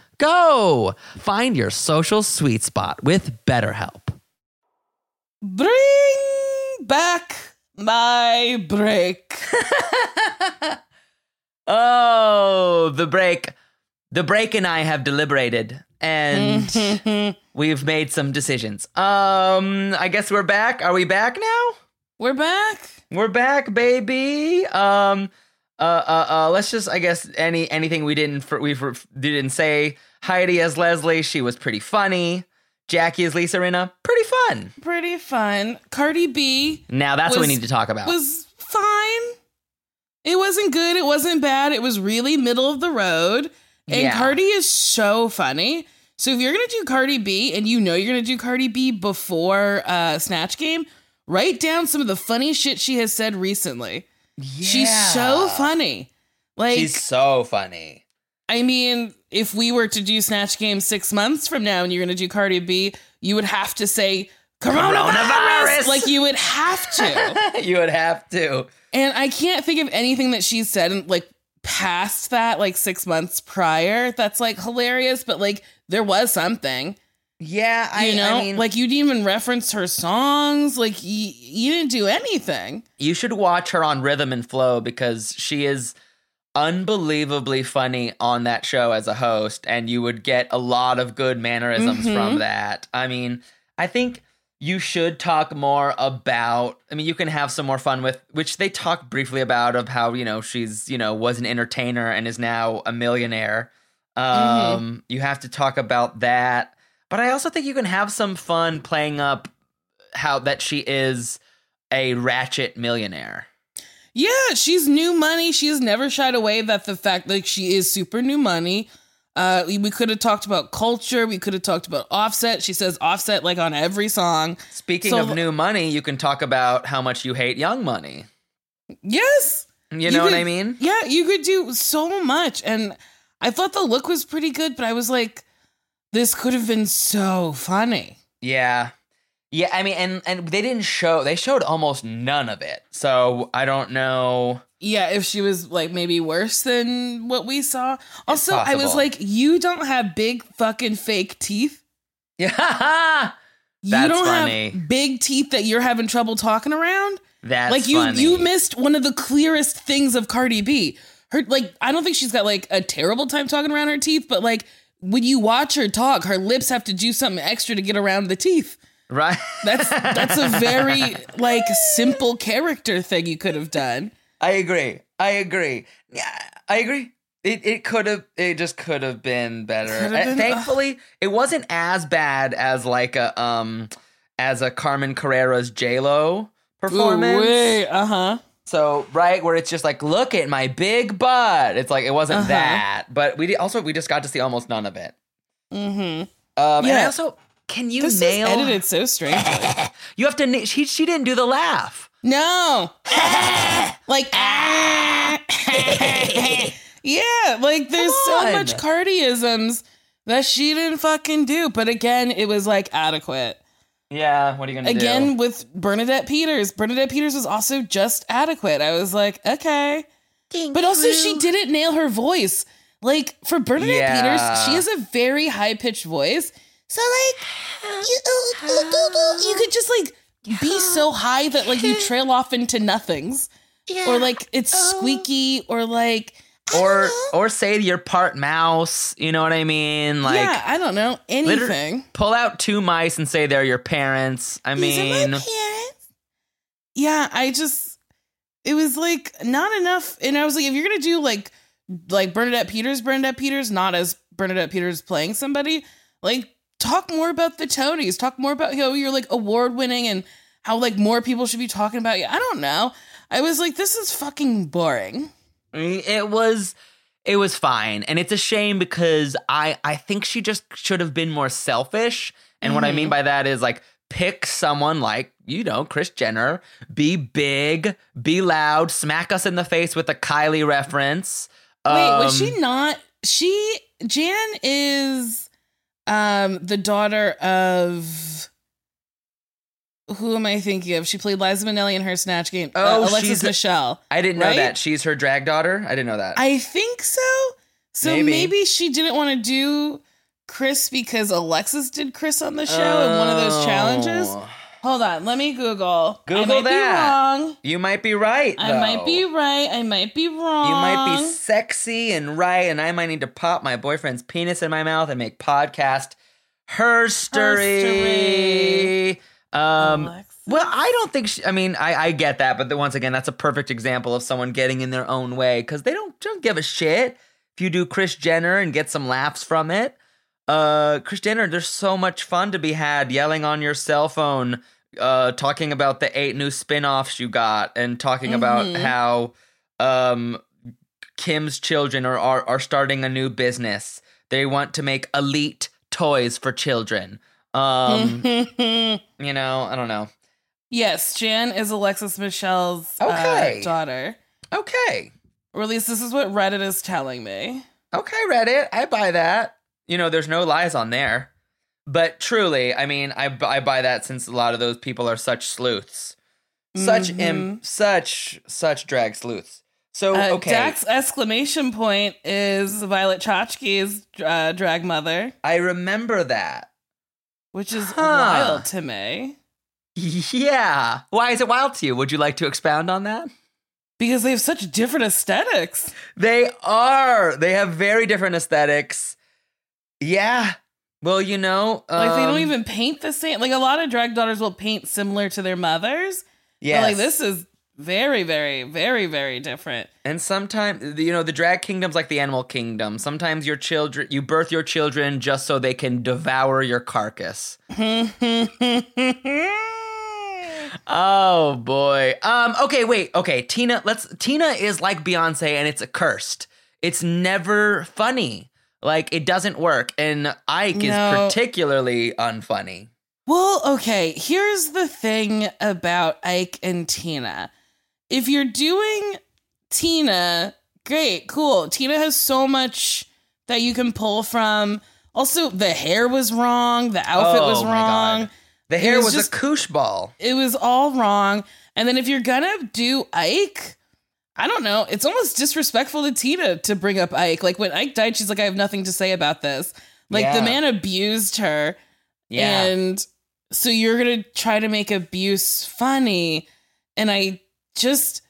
Go! Find your social sweet spot with BetterHelp. Bring back my break. Oh, the break. The break and I have deliberated and we've made some decisions. Um, I guess we're back. Are we back now? We're back. We're back, baby. Um, uh, uh, uh let's just, I guess, any anything we didn't we didn't say. Heidi as Leslie, she was pretty funny. Jackie as Lisa Rinna, pretty fun. Pretty fun. Cardi B Now that's what we need to talk about. was fine. It wasn't good. It wasn't bad. It was really middle of the road. And Yeah. Cardi is so funny. So if you're gonna do Cardi B and you know you're gonna do Cardi B before uh, Snatch Game, write down some of the funny shit she has said recently. Yeah. She's so funny. Like She's so funny. I mean, if we were to do Snatch Game six months from now and you're going to do Cardi B, you would have to say coronavirus. Coronavirus! Like you would have to. you would have to. and I can't think of anything that she said like past that, like six months prior, that's like hilarious. But like there was something, Yeah, I you know, I mean, like you didn't even reference her songs. Like y- you didn't do anything. you should watch her on Rhythm and Flow because she is unbelievably funny on that show as a host, and you would get a lot of good mannerisms Mhm. from that. I mean, I think you should talk more about I mean, you can have some more fun with which they talk briefly about of how, you know, she's, you know, was an entertainer and is now a millionaire. Um, you have to talk about that. But I also think you can have some fun playing up how that she is a ratchet millionaire. Yeah, she's new money. She has never shied away that the fact like she is super new money. Uh, we, could have talked about culture. We could have talked about Offset. She says Offset like on every song. Speaking So- of new money, you can talk about how much you hate young money. Yes, You know what could- I mean? Yeah, you could do so much, and I thought the look was pretty good, but I was like, this could have been so funny. Yeah. Yeah, I mean and and they didn't show they showed almost none of it. So I don't know. Yeah, if she was like maybe worse than what we saw. Also, I was like, you don't have big fucking fake teeth. Yeah. You That's don't funny. have big teeth that you're having trouble talking around. That's like you funny. you missed one of the clearest things of Cardi B. Her like I don't think she's got like a terrible time talking around her teeth, but like when you watch her talk, her lips have to do something extra to get around the teeth. Right? That's that's a very like simple character thing you could have done. I agree. I agree. Yeah, I agree. It it could have it just could have been better. Uh, been- Thankfully, it wasn't as bad as like a um as a Carmen Carrera's J Lo performance. Uh huh. So right where it's just like, look at my big butt. It's like it wasn't Uh-huh. that, but we also we just got to see almost none of it. Mm-hmm. Um, and I Yeah. also can you This nail? is edited so strangely. You have to. na- She she didn't do the laugh. No. like Yeah, like there's so much Cardiisms that she didn't fucking do. But again, it was like adequate. Yeah. What are you gonna Again do? Again with Bernadette Peters. Bernadette Peters was also just adequate. I was like, okay. But also she didn't nail her voice. Like for Bernadette Yeah. Peters, she has a very high pitched voice. So like you, uh, uh, uh, you could just like be so high that like you trail off into nothings. Or like it's oh. squeaky or like Or or say you're part mouse. You know what I mean? Like yeah, I don't know anything. pull out two mice and say they're your parents. I mean, Yeah, I just it was like not enough. And I was like, if you're gonna do like like Bernadette Peters, Bernadette Peters, not as Bernadette Peters playing somebody, like talk more about the Tonys, talk more about how you're like award winning and how like more people should be talking about you. I don't know. I was like, this is fucking boring. It was it was fine. And it's a shame because I I think she just should have been more selfish. And what I mean by that is like pick someone like, you know, Kris Jenner, be big, be loud, smack us in the face with a Kylie reference. Wait, was Um, she not? She Jan is um the daughter of who am I thinking of? She played Liza Minnelli in her Snatch Game. Oh, uh, Alexis she's Michelle. I didn't know right? that. She's her drag daughter. I didn't know that. I think so. So Maybe. maybe, she didn't want to do Kris because Alexis did Kris on the show in one of those challenges. Hold on, let me Google. I Google might that. Be wrong. You might be right. I might be right. I might be wrong. You might be sexy and right, and I might need to pop my boyfriend's penis in my mouth and make podcast herstory. Um, Alexis. well, I don't think. She, I mean, I, I get that, but then once again, that's a perfect example of someone getting in their own way because they don't don't give a shit if you do Kris Jenner and get some laughs from it. Uh, Kris Jenner, there's so much fun to be had yelling on your cell phone, uh, talking about the eight new spin-offs you got, and talking about Mhm. how um Kim's children are, are are starting a new business. They want to make elite toys for children. Um, you know, I don't know. yes, Jan is Alexis Michelle's uh, Okay. daughter. Okay. Or at least this is what Reddit is telling me. Okay, Reddit, I buy that. You know, there's no lies on there. But truly, I mean, I, I buy that since a lot of those people are such sleuths. Such im- such such drag sleuths. So Uh, okay, Dax exclamation point is Violet Chachki's uh, drag mother, I remember that. which is Huh. wild to me Yeah. Why is it wild to you? Would you like to expound on that? because they have such different aesthetics. They are. They have very different aesthetics. Yeah. Well, you know, Like they don't um, even paint the same. Like a lot of drag daughters will paint similar to their mothers. Yeah. Like this is very, very, very, very different. And sometimes, you know, the drag kingdom's like the animal kingdom. Sometimes your children, you birth your children just so they can devour your carcass. Oh boy. Um. Okay. Wait. Okay. Tina. Let's. Tina is like Beyonce, and it's accursed. It's never funny. Like it doesn't work, and Ike No. is particularly unfunny. Well, okay, here's the thing about Ike and Tina. If you're doing Tina, great, cool. Tina has so much that you can pull from. Also, the hair was wrong, the outfit Oh was wrong. The hair was was, just- a koosh ball. It was all wrong. And then if you're gonna do Ike, I don't know, it's almost disrespectful to Tina to bring up Ike. Like when Ike died, she's like, I have nothing to say about this. Like the man abused her. Yeah. And so you're going to try to make abuse funny. And I just,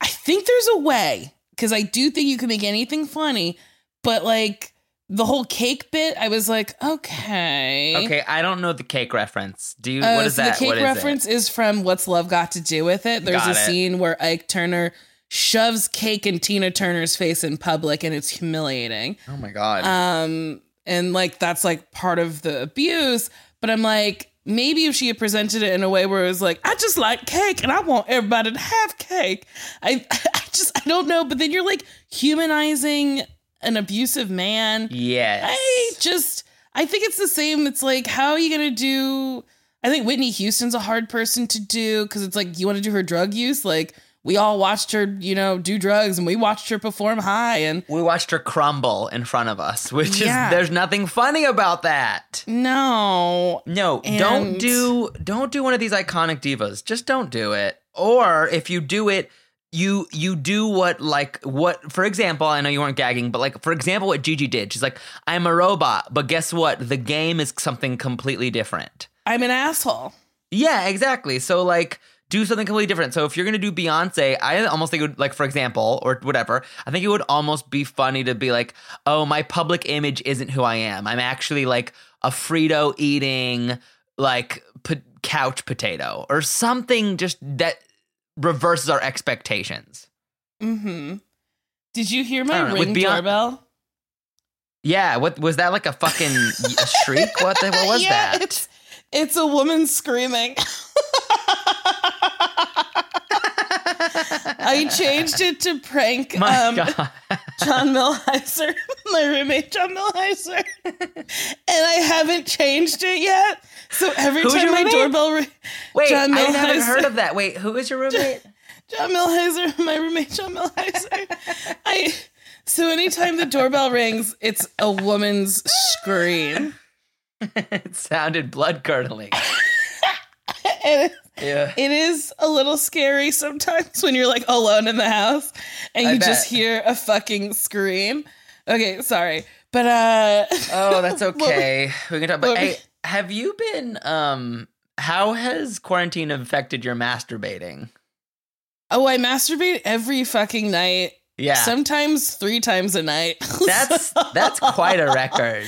I think there's a way because I do think you can make anything funny. But like the whole cake bit, I was like, okay. Okay. I don't know the cake reference. Do you? Uh, what is so that? The cake What is it? reference is from What's Love Got to Do with It. There's Got a it. scene where Ike Turner shoves cake in Tina Turner's face in public and it's humiliating. Oh my god. Um, and like that's like part of the abuse. But I'm like, maybe if she had presented it in a way where it was like, I just like cake and I want everybody to have cake. I, I just, I don't know. But then you're like humanizing an abusive man. yes. I just, I think it's the same. It's like, how are you going to do? I think Whitney Houston's a hard person to do because it's like, you want to do her drug use? Like, we all watched her, you know, do drugs and we watched her perform high and we watched her crumble in front of us, which Yeah. is there's nothing funny about that. no. No, don't do don't do one of these iconic divas. Just don't do it. Or if you do it, you you do what like what for example, I know you weren't gagging, but like for example what Gigi did. She's like, "I'm a robot, but guess what? The game is something completely different." I'm an asshole. Yeah, exactly. So like do something completely different. So if you're gonna do Beyonce, I almost think it would like for example, or whatever, I think it would almost be funny to be like, oh, my public image isn't who I am. I'm actually like a Frito eating like p- couch potato or something just that reverses our expectations. Mm-hmm. Did you hear my don't know, with ring doorbell? Yeah, what was that like a fucking a shriek? What the, what was yeah, that? It's it's a woman screaming. I changed it to prank My um, god. John Milheiser, my roommate John Milheiser, and I haven't changed it yet. So every Who's time my roommate? doorbell, ri- Wait, John I haven't heard of that. Wait, who is your roommate? John Milheiser, my roommate John Milheiser. I so anytime the doorbell rings, it's a woman's scream. it sounded blood curdling. And Yeah. it is a little scary sometimes when you're like alone in the house and I you just hear a fucking scream. Okay, sorry. But uh Oh, that's okay. we can talk about hey, have you been um how has quarantine affected your masturbating? oh, I masturbate every fucking night. Yeah. Sometimes 3 times a night. that's that's quite a record.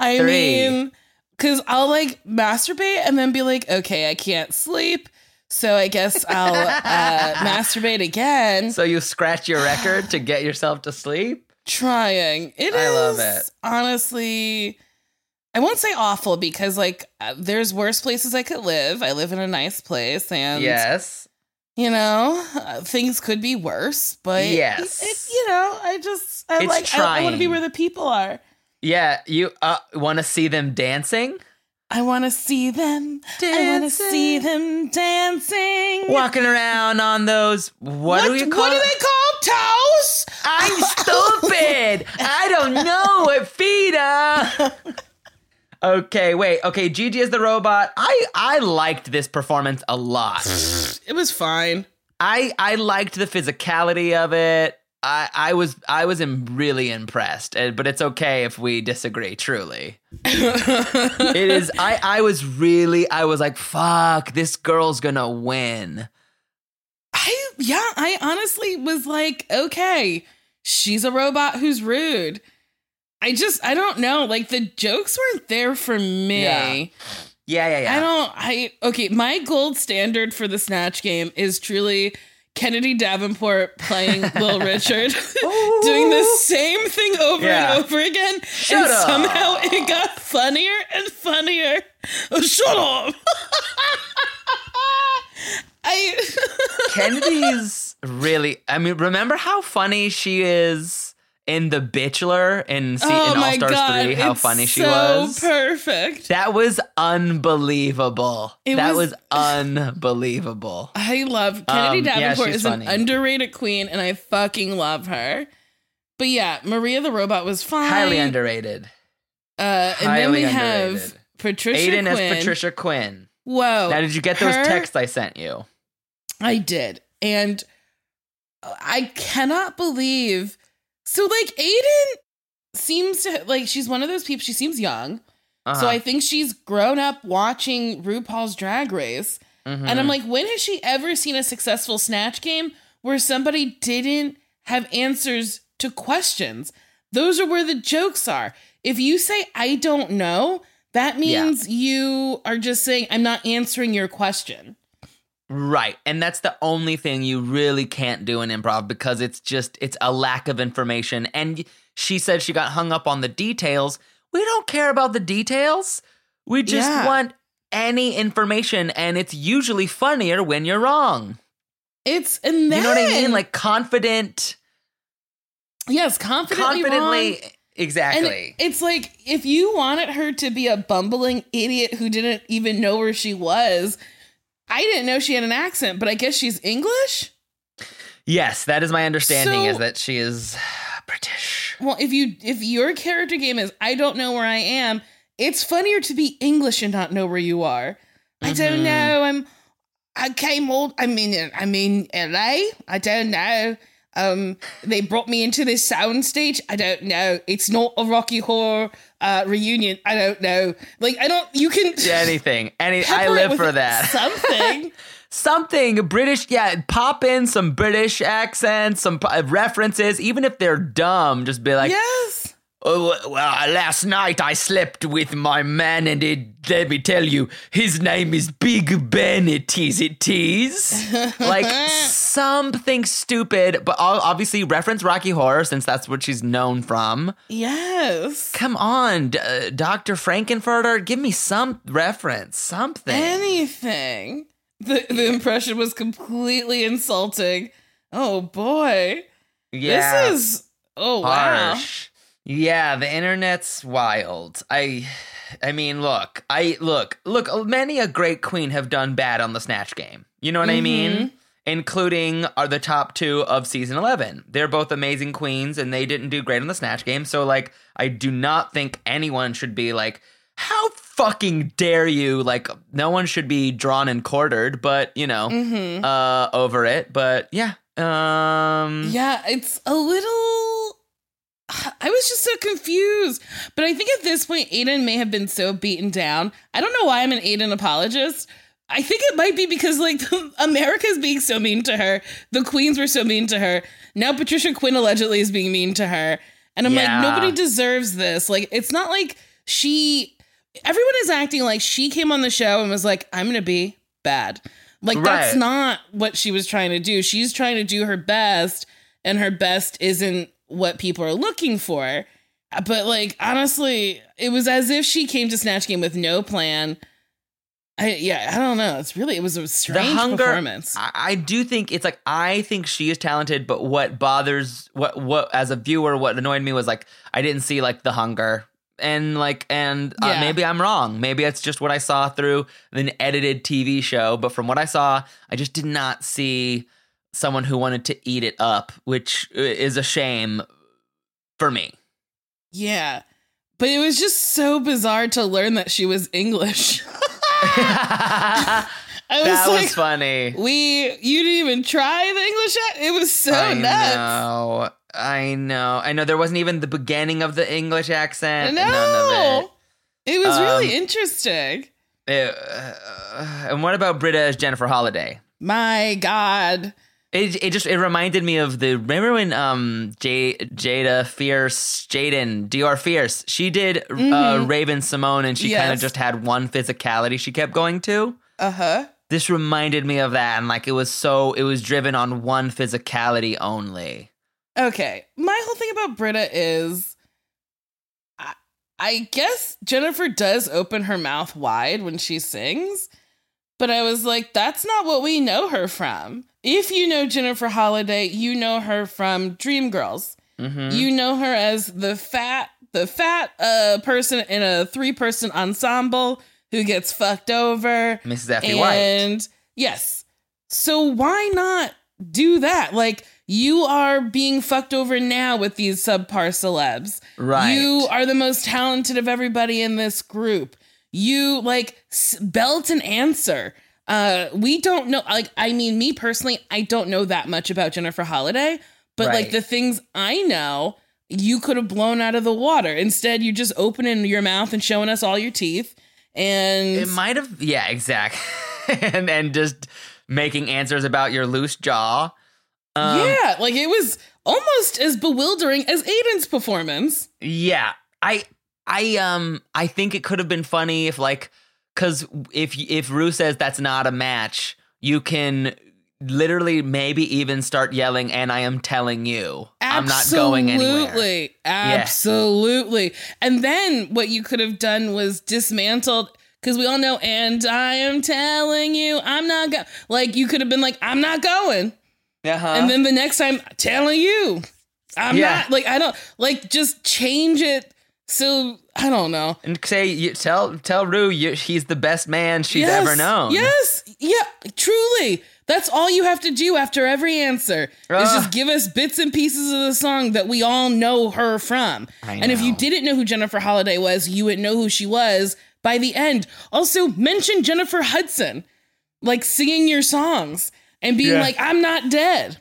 I Three. mean, because I'll like masturbate and then be like, okay, I can't sleep. So I guess I'll uh, masturbate again. So you scratch your record to get yourself to sleep? Trying. It I love it. Honestly, I won't say awful because like uh, there's worse places I could live. I live in a nice place and yes. you know, uh, things could be worse, but Yes. it, it- you know, I just I It's like I, I want to be where the people are. Yeah, you uh, want to see them dancing? I want to see them. I want to see them dancing. Walking around on those what, do you call What do they call toes? I'm stupid. I don't know it, Fida. Okay, wait. Okay, Gigi is the robot. I I liked this performance a lot. It was fine. I I liked the physicality of it. I I was I was really impressed. But it's okay if we disagree. Truly, it is. I I was really. I was like, fuck. This girl's gonna win. I yeah, I honestly was like, okay, she's a robot who's rude. I just I don't know, like the jokes weren't there for me. Yeah. Yeah, yeah, yeah. I don't I okay, my gold standard for the snatch game is truly Kennedy Davenport playing Little Richard, doing the same thing over Yeah. and over again, Shut and up. somehow it got funnier and funnier. Oh, shut up! I Kennedy's really. I mean, remember how funny she is in The Bachelor in, se- oh in All Stars god, Three? How funny she so was. Perfect. that was unbelievable. It that was- was, unbelievable. I love Kennedy Um, Davenport she's is funny. an underrated queen, and I fucking love her. But yeah, Maria the robot was fine. Highly underrated. Uh, and then we highly have underrated. Patricia Aiden Quinn. as Patricia Quinn. Whoa! Now, did you get those her- texts I sent you? I did, and I cannot believe. So like Aiden seems to like she's one of those people. She seems young, so Uh-huh. I think she's grown up watching RuPaul's Drag Race. Mhm. And I'm like, when has she ever seen a successful snatch game where somebody didn't have answers to questions? Those are where the jokes are. If you say, I don't know, that Yeah. means you are just saying, I'm not answering your question. Right. And that's the only thing you really can't do in improv because it's just it's a lack of information. And she said she got hung up on the details. We don't care about the details. We just Yeah. want any information and it's usually funnier when you're wrong. It's, and then, you know what I mean? Like confident yes, confidently. confidently wrong. And exactly. it's like if you wanted her to be a bumbling idiot who didn't even know where she was, I didn't know she had an accent, but I guess she's English. yes, that is my understanding So- is that she is British. Well, if you if your character game is I don't know where I am, it's funnier to be English and not know where you are. I don't Mhm. know. I'm I came all I mean I'm in LA. I don't know. Um they brought me into this soundstage. I don't know. It's not a Rocky Horror uh reunion. I don't know. Like I don't you can Anything. Any I live for that. Something. something British. Yeah, pop in some British accents, some p- references, even if they're dumb. Just be like, yes. Oh, well, last night I slept with my man, and it, let me tell you, his name is Big Ben. It is, it is. like something stupid, but I'll obviously reference Rocky Horror since that's what she's known from. Yes. Come on, D- uh, Dr. Frankenfurter, give me some reference, something. Anything. The the impression was completely insulting. Oh boy. yeah. This is oh wow. Yeah, the internet's wild. I I mean, look, I look, look, many a great queen have done bad on the snatch game. You know what I mean? Including are the top 2 of season 11. They're both amazing queens and they didn't do great on the snatch game. So like I do not think anyone should be like how fucking dare you? Like no one should be drawn and quartered, but you know, uh over it. But yeah. Um Yeah, it's a little. I was just so confused. But I think at this point, Aiden may have been so beaten down. I don't know why I'm an Aiden apologist. I think it might be because, like, America's being so mean to her. The queens were so mean to her. Now Patricia Quinn allegedly is being mean to her. And I'm Yeah. like, nobody deserves this. Like, it's not like she. Everyone is acting like she came on the show and was like, I'm going to be bad. Like, that's not what she was trying to do. She's trying to do her best, and her best isn't what people are looking for. But like honestly, it was as if she came to Snatch Game with no plan. I yeah, I don't know. It's really it was a strange performance. I, I do think it's like I think she is talented, but what bothers what what as a viewer, what annoyed me was like I didn't see like the hunger. And like, and uh, Yeah. maybe I'm wrong. Maybe it's just what I saw through an edited TV show. But from what I saw, I just did not see someone who wanted to eat it up, which uh, is a shame for me. yeah. But it was just so bizarre to learn that she was English. that I was like, was funny. we you didn't even try the English act? It was so I nuts. know. I know. I know. There wasn't even the beginning of the English accent. No. Of It was Um, really interesting. it. It, uh, and what about Brita as Jennifer Holliday? My God. It, it just it reminded me of the remember when um J, Jada Fierce Jaidynn Diore Fierce she did uh, Raven-Symoné and she kind Mm-hmm. Of just had one physicality she kept going to. Uh-huh. This reminded me of that and like it was so it was driven on one physicality only. Okay. My whole thing about Brita is I, I guess Jennifer does open her mouth wide when she sings, but I was like, that's not what we know her from. If you know Jennifer Holliday, you know her from Dreamgirls. Mhm. You know her as the fat, the fat uh, person in a three-person ensemble who gets fucked over. Mrs. Effie White. And yes. So why not do that? Like you are being fucked over now with these subpar celebs. Right. You are the most talented of everybody in this group. You like belt and answer. Uh we don't know like I mean me personally, I don't know that much about Jennifer Holliday, but like the things I know, you could have blown out of the water. Instead, you just opening your mouth and showing us all your teeth. And It might have, yeah, exact, and and just making answers about your loose jaw. Um, yeah, like it was almost as bewildering as Aiden's performance. yeah. I, I, um, I think it could have been funny if, like, because if if Ru says that's not a match, you can literally maybe even start yelling, "And I am telling you, I'm not going anywhere." Absolutely. Absolutely. And then what you could have done was dismantled because we all know, and I am telling you, I'm not going. Like, you could have been like, I'm not going. Uh-huh. And then the next time, telling you, I'm Yeah. not. Like, I don't, like, just change it. So, I don't know. and say, you, tell tell Ru you, he's the best man she's Yes, ever known. Yes. Yeah, truly. That's all you have to do after every answer is just give us bits and pieces of the song that we all know her from. I And if you didn't know who Jennifer Holliday was, you would know who she was by the end. Also, mention Jennifer Hudson, like singing your songs and being Yeah. like, I'm not dead.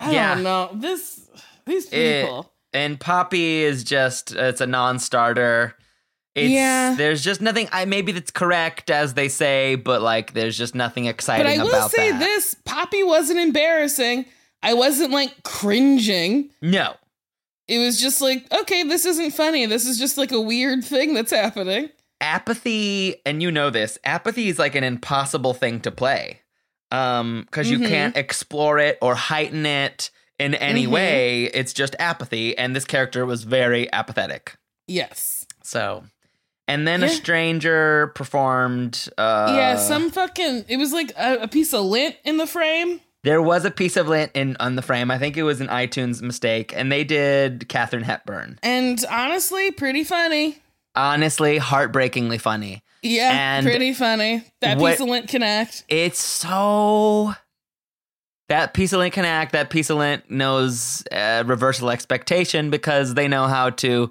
I Yeah. don't know. This, these It- people. And Poppy is just it's a non-starter. It's, Yeah. there's just nothing. I maybe that's correct as they say, but like there's just nothing exciting But I will say that. this Poppy wasn't embarrassing. I wasn't like cringing. No, it was just like, okay, this isn't funny. This is just like a weird thing that's happening. apathy and you know this apathy is like an impossible thing to play um because you Mhm. can't explore it or heighten it in any Mhm. way it's just apathy and this character was very apathetic Yes. so and then a stranger performed uh yeah, some fucking. It was like a, a piece of lint in the frame. there was a piece of lint in on the frame i think it was an itunes mistake and they did katharine hepburn And honestly, pretty funny. honestly heartbreakingly funny Yeah, And pretty funny. That what- piece of lint can act. It's so that piece of lint can act. That piece of lint knows uh, reversal expectation because they know how to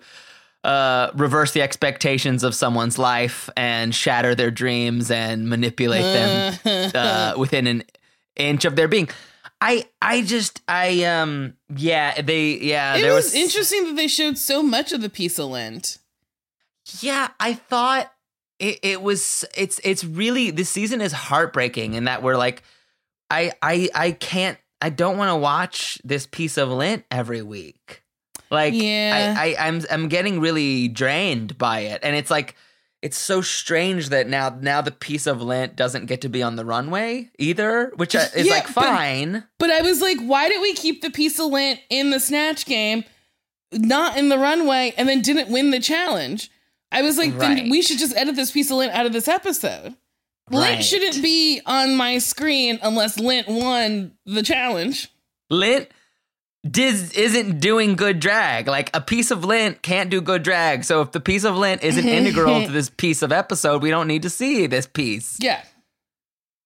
uh, reverse the expectations of someone's life and shatter their dreams and manipulate them uh, within an inch of their being. I I just I um yeah they yeah it there was, was interesting that they showed so much of the piece of lint. Yeah, I thought it, it was it's it's really this season is heartbreaking in that we're like I I I can't I don't want to watch this piece of lint every week. Like Yeah. I, I I'm I'm getting really drained by it. And it's like it's so strange that now now the piece of lint doesn't get to be on the runway either, which is Yeah, like fine. But I was like, why did we keep the piece of lint in the snatch game, not in the runway, and then didn't win the challenge? I was like, then we should just edit this piece of lint out of this episode. Lint Right. shouldn't be on my screen unless lint won the challenge. lint Diz isn't doing good drag. Like a piece of lint can't do good drag. So if the piece of lint isn't integral to this piece of episode, we don't need to see this piece. Yeah.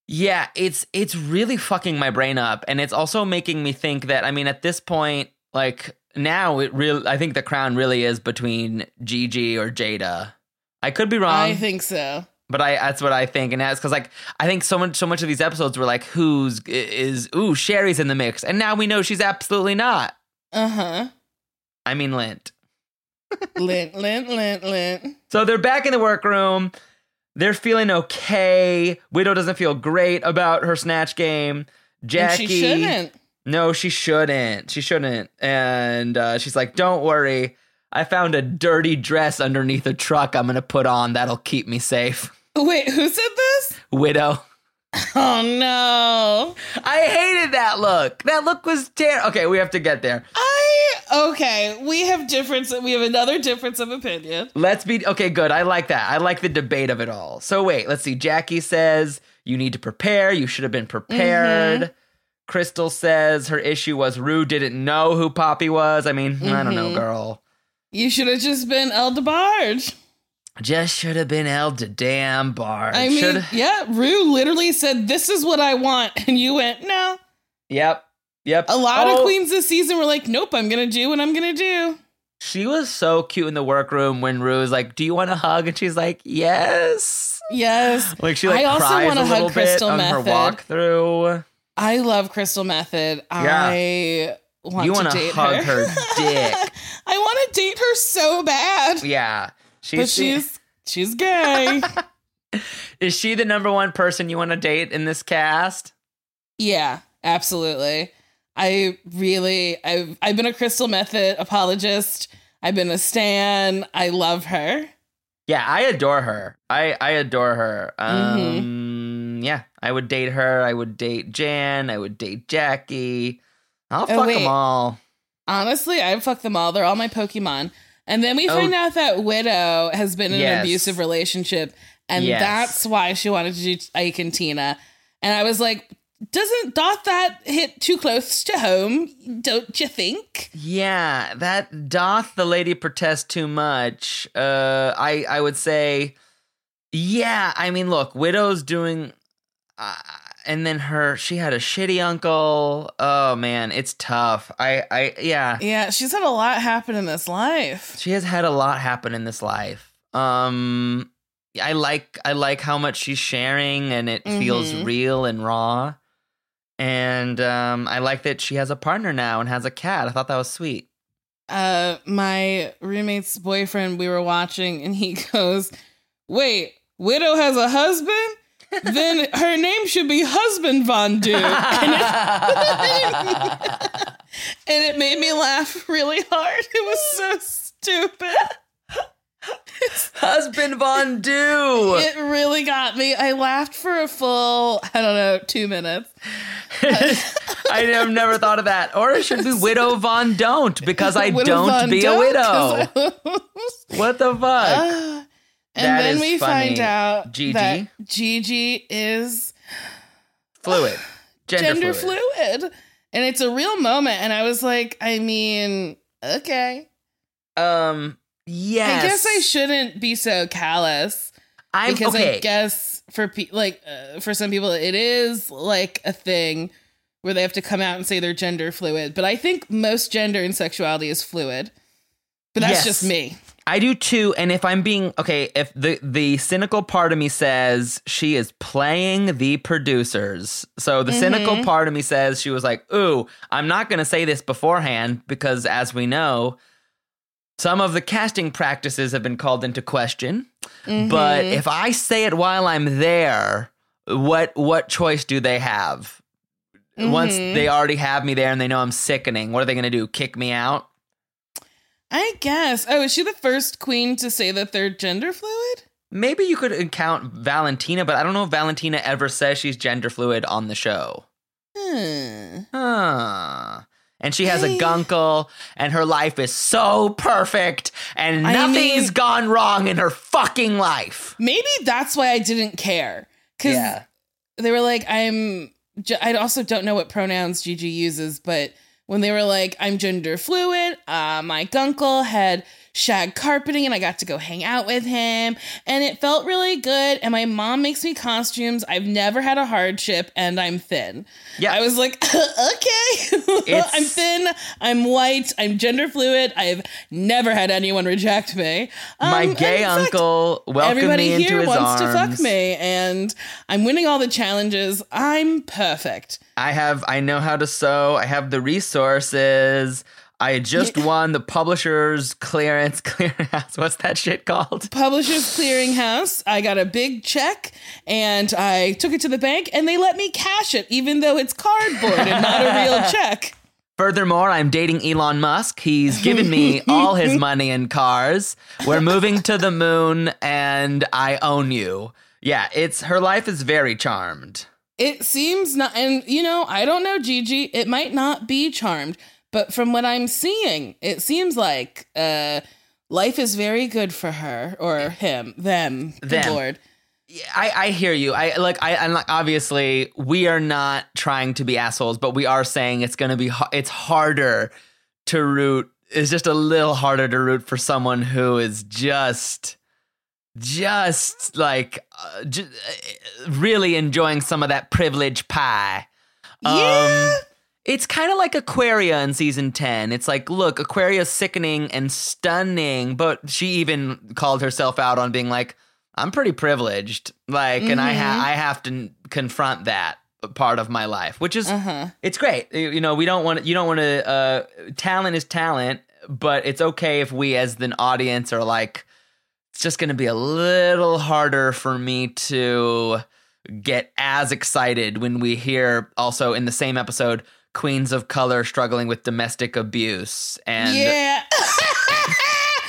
Yeah, it's it's really fucking my brain up, and it's also making me think that I mean, at this point, like now, it real I think the crown really is between Gigi or Jaida. I could be wrong, I think so. But I that's what I think, and that's because like I think so much so much of these episodes were like, who's is ooh Sherry's in the mix, and now we know she's absolutely not. Uh huh. I mean, Lint. lint, lint, lint, lint. So they're back in the workroom. They're feeling okay. Widow doesn't feel great about her snatch game. Jackie, And she shouldn't. No, she shouldn't. She shouldn't. And uh, she's like, "Don't worry. I found a dirty dress underneath a truck. I'm gonna put on. That'll keep me safe." Wait, who said this? Widow. Oh no. I hated that look. That look was terrible. Okay, we have to get there. I okay. We have difference. We have another difference of opinion. Let's be okay. Good. I like that. I like the debate of it all. So wait, let's see. Jackie says you need to prepare. You should have been prepared. Mm-hmm. Crystal says her issue was Ru didn't know who Poppy was. I mean, I don't know, mm-hmm. girl. You should have just been El DeBarge. Just should have been held to damn bar. I mean, Shoulda- yeah, Ru literally said, "This is what I want," and you went, "No." Yep. Yep. A lot Oh, of queens this season were like, "Nope, I'm gonna do what I'm gonna do." She was so cute in the workroom when Ru was like, "Do you want a hug?" And she's like, "Yes." Yes, Like she like I also cries a hug little bit Crystal on her Method. walkthrough. I love Crystal Methyd. I want you to want to date hug her. her dick. I want to date her so bad, Yeah. She's, but she's she's gay. is she the number one person you want to date in this cast? Yeah, absolutely. I really I've I've been a Crystal Methyd apologist. I've been a stan. I love her. Yeah, I adore her. I I adore her. Mm-hmm. Um yeah, I would date her. I would date Jan. I would date Jackie. I'll Oh, fuck wait. them all. Honestly, I fuck them all. They're all my Pokemon. And then we Oh. find out that Widow has been in Yes. an abusive relationship, and Yes. that's why she wanted to do Ike and Tina. And I was like, doesn't doth that hit too close to home? Don't you think? Yeah, that doth the lady protest too much. Uh I I would say yeah, I mean look, Widow's doing uh, and then her she had a shitty uncle. Oh man, it's tough. I I yeah. Yeah, she's had a lot happen in this life. She has had a lot happen in this life. Um I like I like how much she's sharing and it feels Mhm. real and raw. And um I like that she has a partner now and has a cat. I thought that was sweet. uh my roommate's boyfriend we were watching and he goes wait widow has a husband then her name should be husband von duke and, it- and it made me laugh really hard. It was so stupid. Husband Von Do. It really got me. I laughed for a full, I don't know, two minutes. I have never thought of that. Or it should be Widow Von Don't because I Widow don't be a Don't, widow. 'cause I- What the fuck? Uh, and That then we funny. find out Gigi? that Gigi is fluid. Gender, gender fluid. fluid. And it's a real moment. And I was like, I mean, okay. Um. Yes. I guess I shouldn't be so callous I'm because okay. I guess for pe- like uh, for some people it is like a thing where they have to come out and say they're gender fluid. But I think most gender and sexuality is fluid. But that's Yes. just me. I do too. And if I'm being okay, if the the cynical part of me says she is playing the producers, so the Mm-hmm. cynical part of me says she was like, "Ooh, I'm not going to say this beforehand because, as we know." Some of the casting practices have been called into question, but Mm-hmm. if I say it while I'm there, what what choice do they have? Once Mhm. they already have me there and they know I'm sickening, what are they going to do? Kick me out? I guess. Oh, is she the first queen to say that they're gender fluid? Maybe you could count Valentina, but I don't know if Valentina ever says she's gender fluid on the show. Hmm. Huh. And she has a gunkle, and her life is so perfect, and I nothing's mean- gone wrong in her fucking life. Maybe that's why I didn't care. Because yeah. they were like, I'm. I also don't know what pronouns Gigi uses, but when they were like, I'm gender fluid, uh, my gunkle had shag carpeting and I got to go hang out with him. And it felt really good. And my mom makes me costumes. I've never had a hardship and I'm thin. Yeah. I was like, okay. I'm thin. I'm white. I'm gender fluid. I've never had anyone reject me. My Um, gay fact, uncle welcomed Everybody me into here wants arms. to fuck me, and I'm winning all the challenges. I'm perfect. I have, I know how to sew. I have the resources. I had just won the publisher's clearance clearinghouse. What's that shit called? Publishers Clearinghouse. I got a big check, and I took it to the bank, and they let me cash it, even though it's cardboard and not a real check. Furthermore, I'm dating Elon Musk. He's given me all his money and cars. We're moving to the moon and I own you. Yeah, it's her life is very charmed. It seems not, and you know, I don't know, Gigi. It might not be charmed, but from what I'm seeing, it seems like uh, life is very good for her or him, them, Them. Lord. I, I hear you. I like I and like obviously we are not trying to be assholes, but we are saying it's going to be it's harder to root. It's just a little harder to root for someone who is just just like uh, j- uh, really enjoying some of that privilege pie. Yeah. It's kind of like Aquaria in season 10. It's like, look, Aquaria's sickening and stunning, but she even called herself out on being like, I'm pretty privileged. Like, and I ha- I have to n- confront that part of my life, which is Uh-huh. it's great. You you know, we don't want you don't want to uh talent is talent, but it's okay if we as an audience are like it's just going to be a little harder for me to get as excited when we hear also in the same episode queens of color struggling with domestic abuse and Yeah.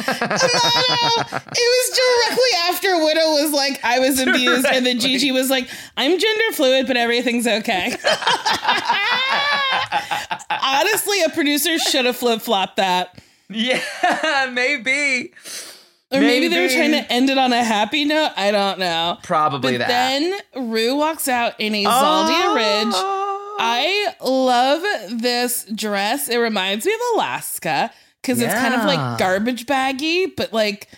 no, no. It was directly after Widow was like, I was abused, and then Gigi was like, I'm gender fluid, but everything's okay. Honestly, a producer should have flip flopped that. yeah, maybe Or maybe. they were trying to end it on a happy note. I don't know. probably But that. then Ru walks out in a Zaldy original. Oh. I love this dress. It reminds me of Alaska because it's kind of like garbage baggy, but like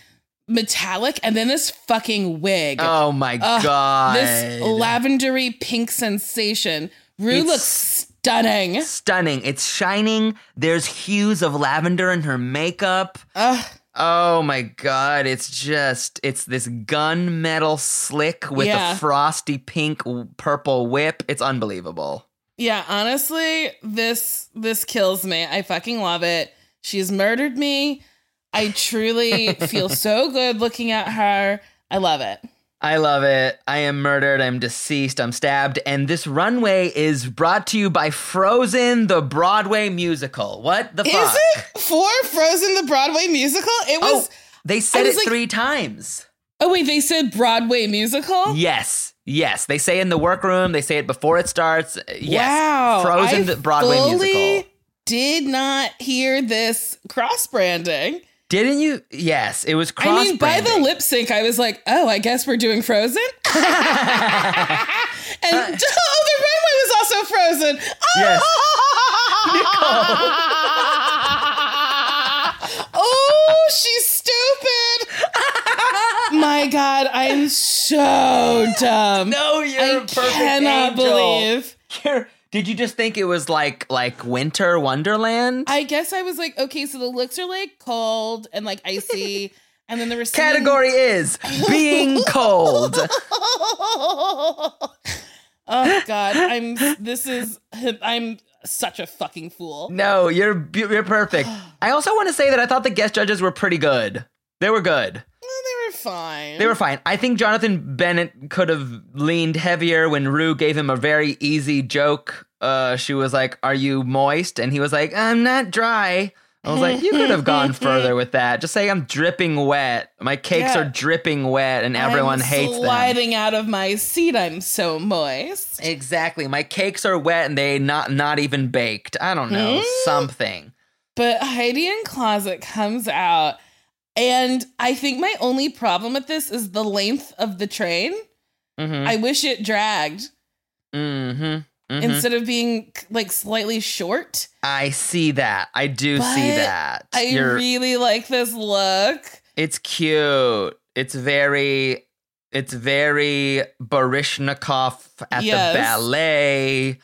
metallic. And then this fucking wig. Oh my Ugh, god. this lavendery pink sensation. Ru It's- looks stunning. stunning. It's shining. There's hues of lavender in her makeup. Ugh. Oh my god, it's just it's this gunmetal slick with Yeah. a frosty pink purple whip. It's unbelievable. Yeah, honestly, this this kills me. I fucking love it. She's murdered me. I truly feel so good looking at her. I love it. I love it. I am murdered. I'm deceased. I'm stabbed. And this runway is brought to you by Frozen, the Broadway musical. What the Is fuck? it for Frozen the Broadway musical? It Oh, was. they said it like- three times. Oh, wait, they said Broadway musical. Yes. Yes. They say in the workroom. They say it before it starts. Uh, yes. Wow, Frozen, I Broadway musical. Did not hear this cross branding. Didn't you? Yes. It was cross I mean, by the lip sync, I was like, "Oh, I guess we're doing Frozen." and uh, oh, the runway was also Frozen. Yes. oh, she's stupid. My God, I'm so dumb. No, you're I a perfect cannot angel. believe. You're- Did you just think it was like like Winter Wonderland? I guess I was like, okay, so the looks are like cold and like icy, and then there was Category is being cold. oh God, I'm. This is. I'm such a fucking fool. No, you're you're perfect. I also want to say that I thought the guest judges were pretty good. They were good. Well, they were fine. They were fine. I think Jonathan Bennett could have leaned heavier when Ru gave him a very easy joke. Uh, she was like, "Are you moist?" And he was like, "I'm not dry." I was like, "You could have gone further with that. Just say I'm dripping wet. My cakes Yeah. are dripping wet, and everyone I'm hates them." sliding out of my seat. I'm so moist. Exactly. My cakes are wet and they not not even baked. I don't know Hmm? something. But Heidi N Closet comes out, and I think my only problem with this is the length of the train. Mm-hmm. I wish it dragged mm-hmm. hmm instead of being like slightly short. I see that. I do see that. I You're- really like this look. it's cute. It's very. It's very Baryshnikov at Yes. the ballet.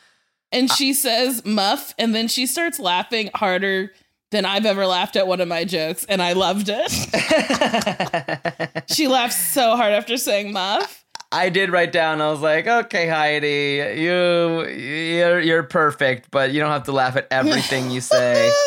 And she says muff, and then she starts laughing harder than I've ever laughed at one of my jokes, and I loved it. she laughed so hard after saying muff. I did write down. I was like, "Okay, Heidi, you you're you're perfect, but you don't have to laugh at everything you say."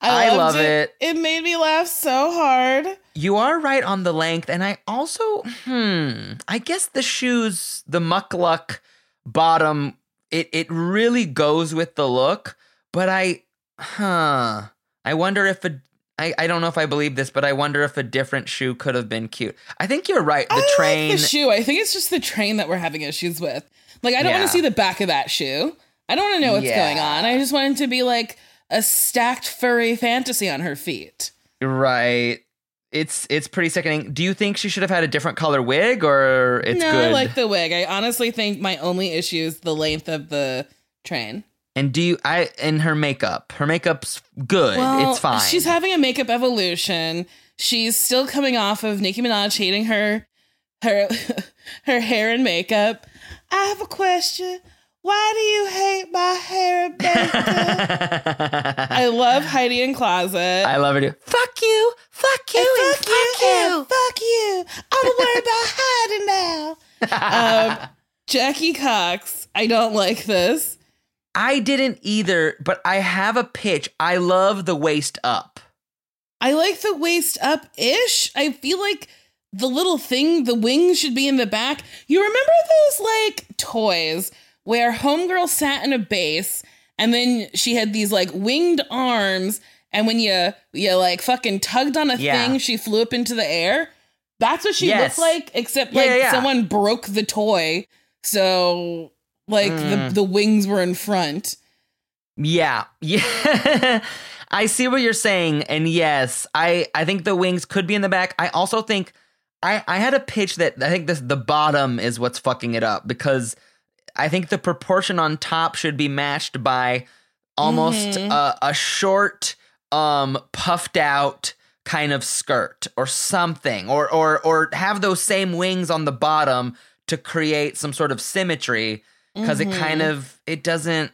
I loved love it. It made me laugh so hard. You are right on the length, and I also, hmm, I guess the shoes, the muckluck bottom, it it really goes with the look. But I, huh, I wonder if a, I I don't know if I believe this, but I wonder if a different shoe could have been cute. I think you're right. The I train, like the shoe. I think it's just the train that we're having issues with. Like, I don't want to see the back of that shoe. I don't want to know what's Yeah. going on. I just want it to be like a stacked furry fantasy on her feet. right? It's it's pretty sickening. Do you think she should have had a different color wig, or it's no, good? I like the wig. I honestly think my only issue is the length of the train. And do you? I and her makeup. Her makeup's good. it's fine. She's having a makeup evolution. She's still coming off of Nicki Minaj hating her her her hair and makeup. I have a question. Why do you hate my hair and makeup? I love Heidi N Closet. I love it. Fuck you, fuck you, And and fuck you, and fuck you. I'm worried about hiding now. um, Jackie Cox. I don't like this. I didn't either, but I have a pitch. I love the waist up. I like the waist up ish. I feel like the little thing, the wings should be in the back. You remember those like toys where Homegirl sat in a base and then she had these like winged arms, and when you you like fucking tugged on a Yeah. thing, she flew up into the air. That's what she Yes. looked like, except like yeah, yeah. someone broke the toy. So like Mm. the, the wings were in front. Yeah. Yeah. I see what you're saying. And yes, I, I think the wings could be in the back. I also think I, I had a pitch that I think this the bottom is what's fucking it up because I think the proportion on top should be matched by almost Mhm. a, a short, um, puffed out kind of skirt or something, or or or have those same wings on the bottom to create some sort of symmetry because it kind of it doesn't.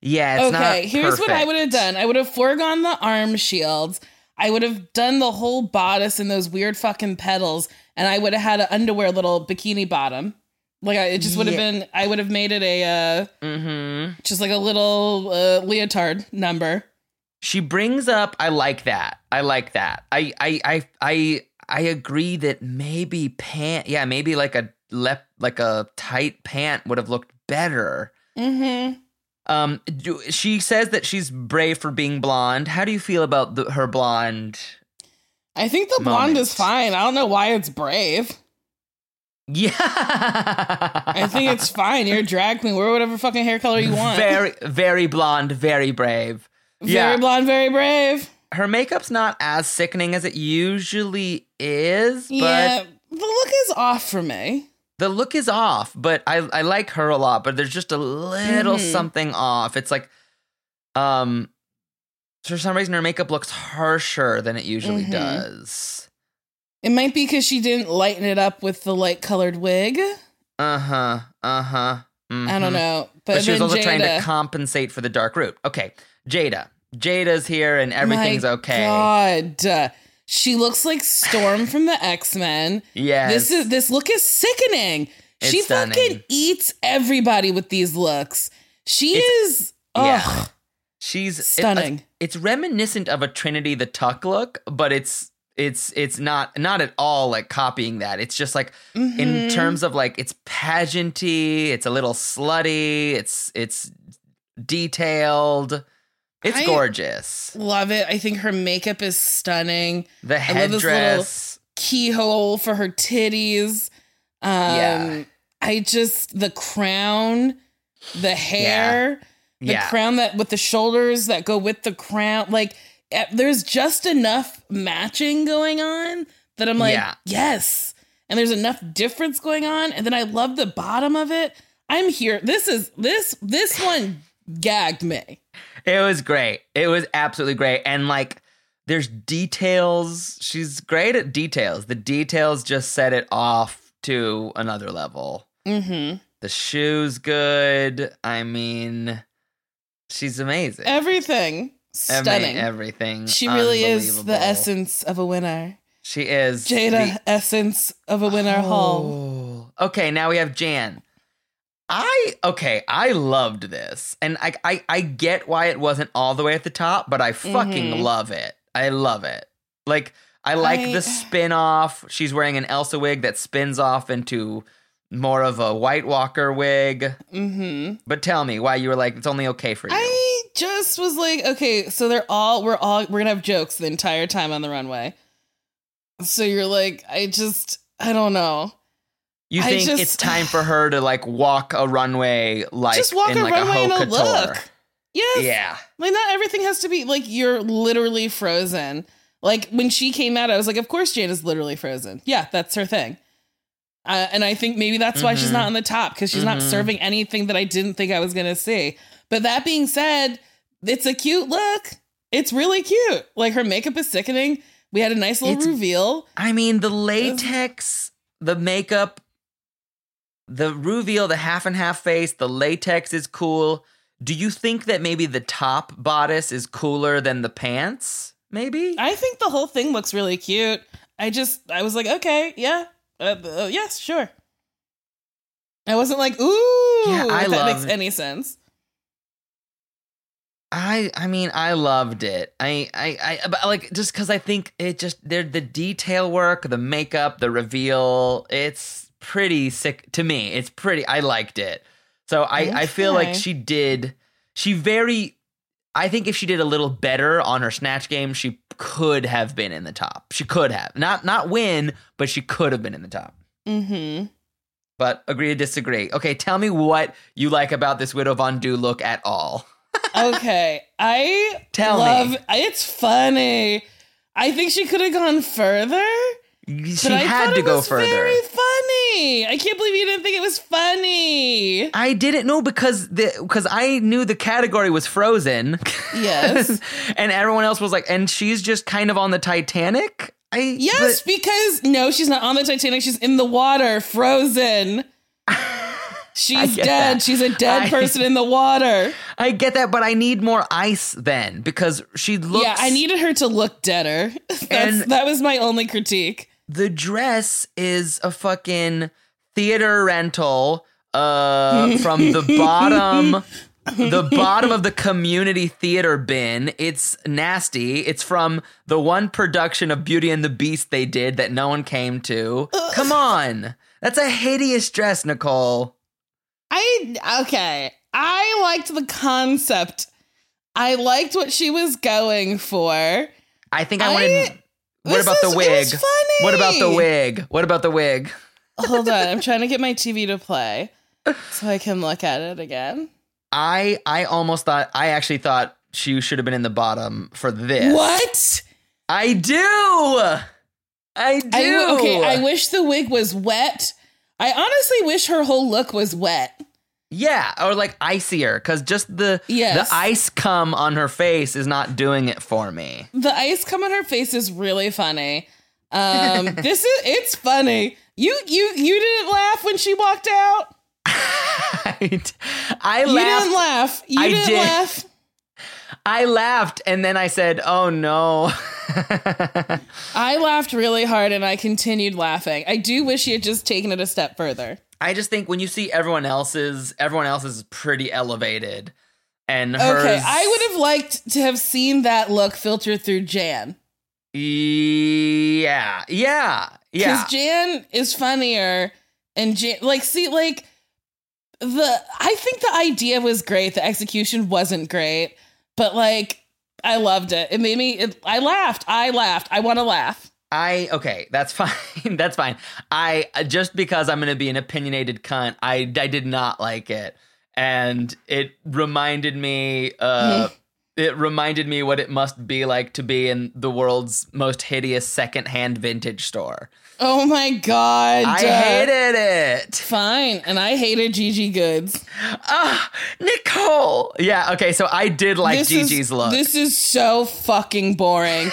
Yeah, it's not okay, here's what I would have done. I would have foregone the arm shields. I would have done the whole bodice and those weird fucking pedals, and I would have had an underwear little bikini bottom. Like I, it just would have Yeah. been. I would have made it a uh, Mm-hmm. just like a little uh, leotard number. She brings up. I like that. I like that. I I I I I agree that maybe pant, yeah, maybe like a lep, like a tight pant would have looked better. Mm-hmm. Um, do, she says that she's brave for being blonde. How do you feel about the, her blonde? I think the blonde is fine. I don't know why it's brave. Yeah, I think it's fine. You're a drag queen. Wear whatever fucking hair color you want. very, very blonde, very brave. Very yeah, blonde, very brave. her makeup's not as sickening as it usually is, but yeah, the look is off for me. The look is off. But I, I like her a lot. But there's just a little Mhm. something off. It's like, um, for some reason her makeup looks harsher than it usually Mhm. does. It might be because she didn't lighten it up with the light colored wig. Uh huh. Uh huh. I don't know, but, But, she was also Jaida, trying to compensate for the dark root. Okay, Jaida. Jaida's here and everything's My okay. God, she looks like Storm from the X Men. Yeah, This is this look is sickening. It's she stunning. fucking eats everybody with these looks. She It's- is yeah. ugh, She's it- stunning. it's reminiscent of a Trinity the Tuck look, but it's it's it's not not at all like copying that. It's just like in Mhm. terms of like it's pageanty, it's a little slutty, it's it's detailed. It's I- gorgeous. Love it. I think her makeup is stunning. The I love this little- headdress. Keyhole for her titties. Um Yeah. I just the crown, the hair, the Yeah. crown that with the shoulders that go with the crown. Like eh, there's just enough matching going on that I'm like, Yeah. yes. And there's enough difference going on. And then I love the bottom of it. I'm here. This is this this one gagged me. It was great. It was absolutely great. And like there's details. She's great at details. The details just set it off to another level. Mm-hmm. The shoes good. I mean, she's amazing. Everything stunning. everything. she really is the essence of a winner. She is Jaida, the- essence of a winner hall. Oh. Okay, now we have Jan. I okay, I loved this. And I I I get why it wasn't all the way at the top, but I fucking Mhm. love it. I love it. Like I like I- the spin off. She's wearing an Elsa wig that spins off into more of a White Walker wig. Mm-hmm. But tell me why you were like it's only okay for you. I just was like, okay, so they're all we're all we're gonna have jokes the entire time on the runway. So you're like, I just I don't know. You I think just- it's time for her to like walk a runway like just walk in a like runway a in haute a look. Yes. Yeah. Like not everything has to be like you're literally frozen. Like when she came out, I was like, of course Jane is literally frozen. Yeah, that's her thing. Uh, and I think maybe that's why she's not on the top because she's not Mhm. serving anything that I didn't think I was gonna see. But that being said, it's a cute look. It's really cute. Like her makeup is sickening. We had a nice little It's- reveal. I mean, the latex, the makeup, the reveal, the half and half face, the latex is cool. Do you think that maybe the top bodice is cooler than the pants? Maybe? I think the whole thing looks really cute. I just, I was like, okay, yeah, uh, uh, yes, sure. I wasn't like, ooh, Yeah, I if that makes any sense. I I mean I loved it. I I I but like just because I think it just they're the detail work, the makeup, the reveal. It's pretty sick to me. It's pretty. I liked it. So I I feel like she did. She very. I think if she did a little better on her snatch game, she could have been in the top. She could have not not win, but she could have been in the top. Mm-hmm. But agree to disagree. Okay, tell me what you like about this Widow Von'Du look at all. Okay, I Tell love. me. It's funny. I think she could have gone further. She but had to it go was further. Very funny. I can't believe you didn't think it was funny. I didn't know because the because I knew the category was Frozen. Yes. and everyone else was like, and she's just kind of on the Titanic. I Yes, but- because no, she's not on the Titanic. She's in the water, frozen. She's dead. that. She's a dead I- person in the water. I get that, but I need more ice then because she looks. yeah, I needed her to look deader. That's, And- that was my only critique. The dress is a fucking theater rental uh from the bottom the bottom of the community theater bin. It's nasty. It's from the one production of Beauty and the Beast they did that no one came to. Come on. That's a hideous dress, Nicole. I okay. I liked the concept. I liked what she was going for. I think I, I- wanted. What This about is- the wig? What about the wig? What about the wig? Hold on, I'm trying to get my TV to play so I can look at it again. I I almost thought I actually thought she should have been in the bottom for this. What? I do. I do. I, okay, I wish the wig was wet. I honestly wish her whole look was wet. Yeah, or like icier, because just the Yes. the ice cum on her face is not doing it for me. The ice come on her face is really funny. Um, this is it's funny. You you you didn't laugh when she walked out. I, I You laughed. didn't laugh. You I didn't did. laugh. I laughed, and then I said, "Oh no." I laughed really hard and I continued laughing. I do wish she had just taken it a step further. I just think when you see everyone else's, everyone else is pretty elevated, and hers. Okay, I would have liked to have seen that look filtered through Jan. Yeah, yeah, yeah. Because Jan is funnier and Jan like see like the I think the idea was great. The execution wasn't great, but like I loved it. It made me it, I laughed. I laughed. I want to laugh. I okay, that's fine. that's fine. I just because I'm gonna be an opinionated cunt, I I did not like it, and it reminded me. uh It reminded me what it must be like to be in the world's most hideous secondhand vintage store. Oh my god. I hated it. Fine, and I hated Gigi Goode's. Ah, Nicole. Yeah. Okay. So I did like this Gigi's is, look. This is so fucking boring.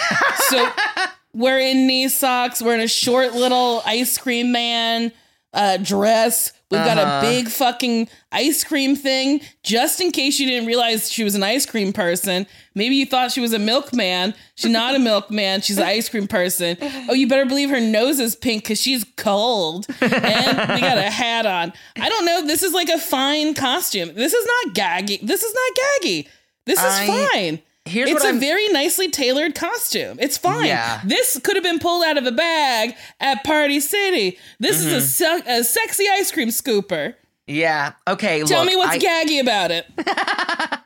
so we're in knee socks. We're in a short little ice cream man uh, dress. We've got Uh-huh. a big fucking ice cream thing. Just in case you didn't realize she was an ice cream person, maybe you thought she was a milkman. She's not a milkman. She's an ice cream person. Oh, you better believe her nose is pink because she's cold. And we got a hat on. I don't know. This is like a fine costume. This is not gaggy. This is not gaggy. This is I- fine. Here's it's a I'm- very nicely tailored costume. It's fine. Yeah. This could have been pulled out of a bag at Party City. This is Mm-hmm. a, se- a sexy ice cream scooper. yeah. Okay. Tell look, me what's I, gaggy about it.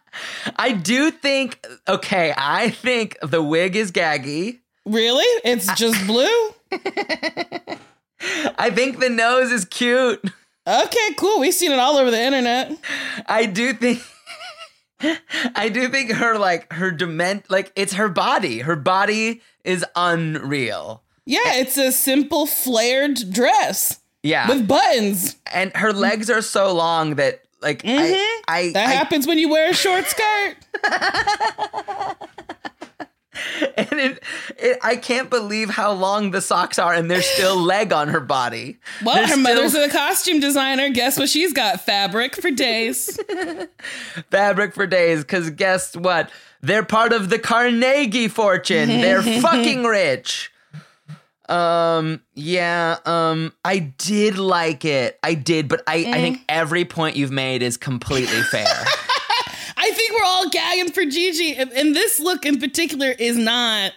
I do think. Okay. I think the wig is gaggy. really? It's just blue? I think the nose is cute. Okay, cool. We've seen it all over the internet. I do think I do think her like her dement like it's her body. Her body is unreal. Yeah, it's a simple flared dress Yeah. with buttons. and her legs are so long that like I, I, Mm-hmm. That I- happens when you wear a short skirt. and it, it I can't believe how long the socks are and there's still leg on her body. Well, There's her still mother's a costume designer. Guess what? She's got fabric for days. fabric for days cuz guess what? They're part of the Carnegie fortune. They're fucking rich. Um yeah, um I did like it. I did, but I I think every point you've made is completely fair. We're all gagging for Gigi, and, and this look in particular is not.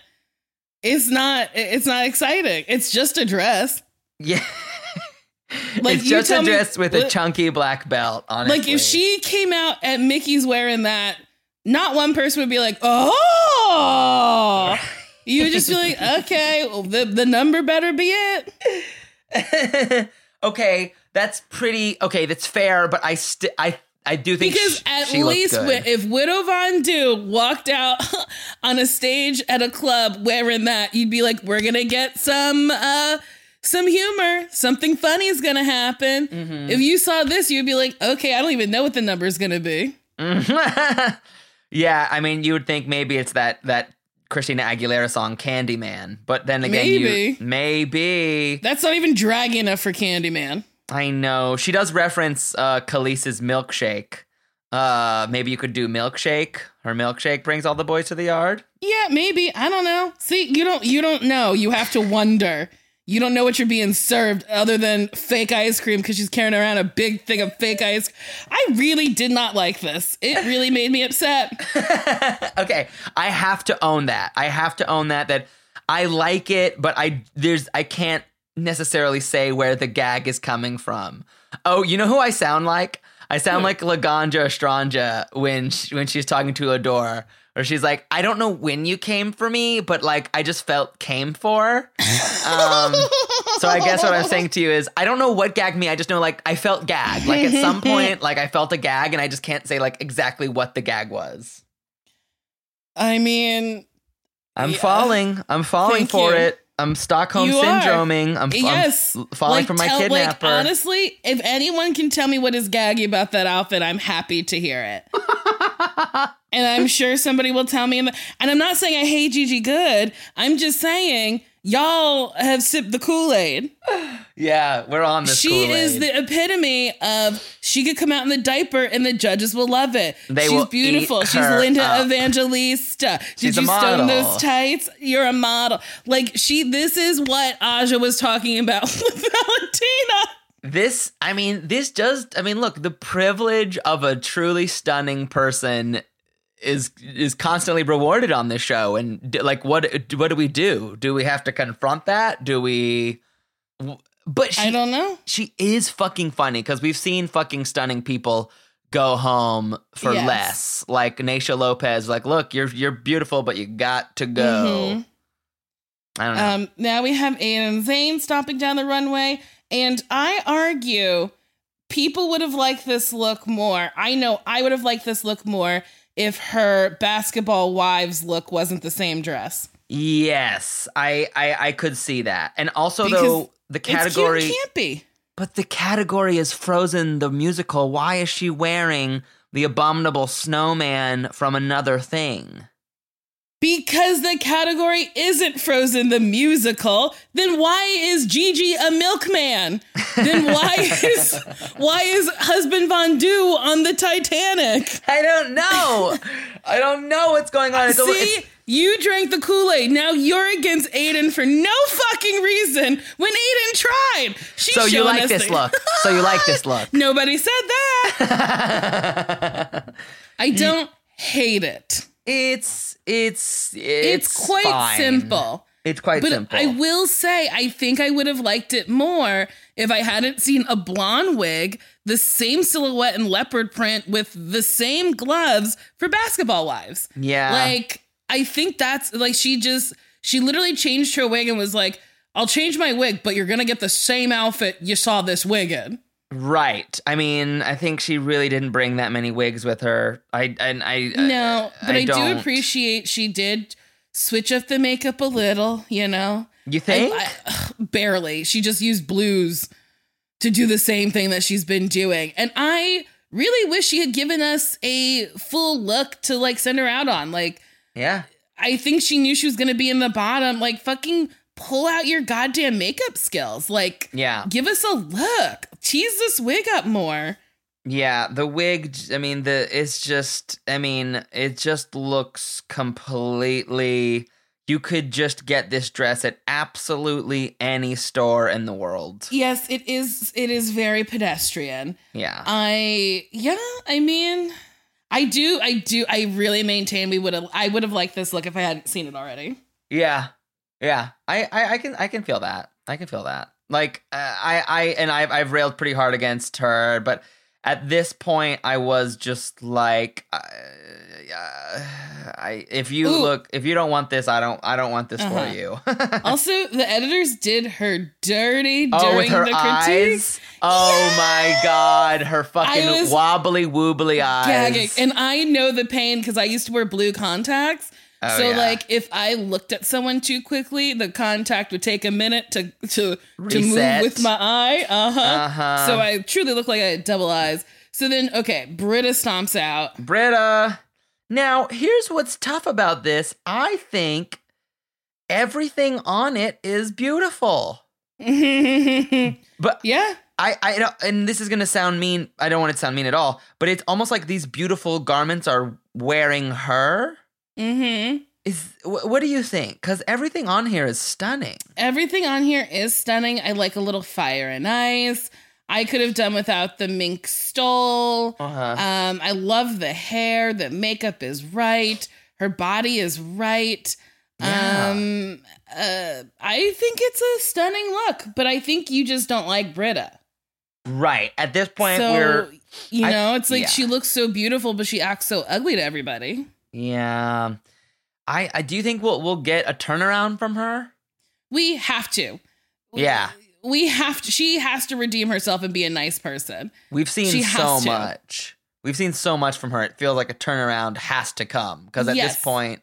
It's not. It's not exciting. It's just a dress. yeah. Like it's just a me- dress with a chunky black belt on. Like if she came out at Mickey's wearing that, not one person would be like, "Oh." You would just be like, "Okay, well, the the number better be it." okay, that's pretty okay, that's fair, but I st- I I do think Because at she least if Widow Von'Du walked out on a stage at a club wearing that, you'd be like, "We're gonna get some uh some humor. Something funny is gonna happen." Mm-hmm. If you saw this, you'd be like, "Okay, I don't even know what the number is gonna be." yeah, I mean, you would think maybe it's that that Christina Aguilera song Candyman, but then again, Maybe. you maybe That's not even drag enough for Candyman. I know she does reference uh, Kelis's milkshake. Uh, maybe you could do milkshake. Her milkshake brings all the boys to the yard. Yeah, maybe. I don't know. See, you don't you don't know. You have to wonder. you don't know what you're being served other than fake ice cream because she's carrying around a big thing of fake ice. I really did not like this. It really made me upset. okay, I have to own that. I have to own that that I like it, but I there's I can't necessarily say where the gag is coming from. Oh, you know who I sound like? I sound like Laganja Estranja when she, when she's talking to Adore, where she's like, "I don't know when you came for me, but like I just felt came for." Um, so I guess what I'm saying to you is, I don't know what gagged me. I just know like I felt gagged. Like at some point, like I felt a gag, and I just can't say like exactly what the gag was. I mean, I'm Yeah. falling. I'm falling Thank for you. it. I'm Stockholm You are. syndroming. I'm, yes. I'm falling Like, for my tell- kidnapper. Like, honestly, if anyone can tell me what is gaggy about that outfit, I'm happy to hear it. and I'm sure somebody will tell me. And I'm not saying I hate Gigi Goode. I'm just saying y'all have sipped the Kool Aid. yeah, we're on this. She is Kool-Aid. the epitome of she could come out in the diaper and the judges will love it. They She's will beautiful. She's Linda up. Evangelista. She's Did a you stone those tights? You're a model. Like she this is what Aja was talking about with Valentina. this. I mean, this does. I mean, look, the privilege of a truly stunning person is is constantly rewarded on this show. And like, what what do we do? Do we have to confront that? Do we? But she, I don't know. she is fucking funny because we've seen fucking stunning people go home for Yes. less. Like Naysha Lopez, like, look, you're you're beautiful, but you got to go. Mhm. I don't know. Um, now we have Aiden Zhane stomping down the runway, and I argue people would have liked this look more. I know I would have liked this look more if her basketball wives look wasn't the same dress. yes, I, I I could see that. And also Because though the category It's cute and campy. but the category is Frozen the musical. Why is she wearing the abominable snowman from another thing? Because the category isn't Frozen the musical, then why is Gigi a milkman? Then why is why is husband Von'Du on the Titanic? I don't know. I don't know what's going on. It's a- See, it's- you drank the Kool Aid. Now you're against Aiden for no fucking reason. When Aiden tried, she's so you like this the- look. So you like this look. Nobody said that. I don't hate it. It's it's It's, it's, quite fine. simple. It's quite But simple. I will say, I think I would have liked it more if I hadn't seen a blonde wig, the same silhouette and leopard print with the same gloves for basketball wives. yeah. Like, I think that's like she just, she literally changed her wig and was like, I'll change my wig, but you're going to get the same outfit you saw this wig in. right. I mean, I think she really didn't bring that many wigs with her. I and I No, but I, do don't. appreciate she did switch up the makeup a little, you know? You think? I- I- barely. She just used blues to do the same thing that she's been doing. And I really wish she had given us a full look to like send her out on. Like, yeah. I think she knew she was going to be in the bottom. Like, fucking pull out your goddamn makeup skills. Like, Yeah. give us a look. Tease this wig up more. Yeah, the wig. I mean, the it's just. I mean, it just looks completely. You could just get this dress at absolutely any store in the world. Yes, it is. It is very pedestrian. Yeah. I yeah, I mean, I do, I do, I really maintain we would have, I would have liked this look if I hadn't seen it already. Yeah, yeah. I, I, I can, I can feel that. I can feel that. Like, uh, I, I, and I've, I've railed pretty hard against her, but at this point, I was just like, uh, I, if you Ooh. look, if you don't want this, I don't, I don't want this Uh-huh. for you. Also, the editors did her dirty oh, during the critique. eyes. Oh my god, her fucking wobbly woobly eyes. Gagging. And I know the pain because I used to wear blue contacts. Oh, so yeah. like if I looked at someone too quickly, the contact would take a minute to to to move with my eye. Uh-huh. Uh-huh. So I truly look like I had double eyes. So then okay, Brita stomps out. Brita. Now, here's what's tough about this. I think everything on it is beautiful. But yeah. I, I don't, and this is gonna sound mean. I don't want it to sound mean at all. But it's almost like these beautiful garments are wearing her. Mm-hmm. is wh- what do you think? Because everything on here is stunning. Everything on here is stunning. I like a little fire and ice. I could have done without the mink stole. Uh-huh. Um, I love the hair. The makeup is right. Her body is right. Yeah. Um, uh, I think it's a stunning look, but I think you just don't like Brita. Right at this point, so we're you I- know, it's like yeah. she looks so beautiful, but she acts so ugly to everybody. yeah. I I do think we'll we'll get a turnaround from her. We have to. Yeah. We have to. She has to redeem herself and be a nice person. We've seen She so much. We've seen so much from her. It feels like a turnaround has to come because at Yes. this point,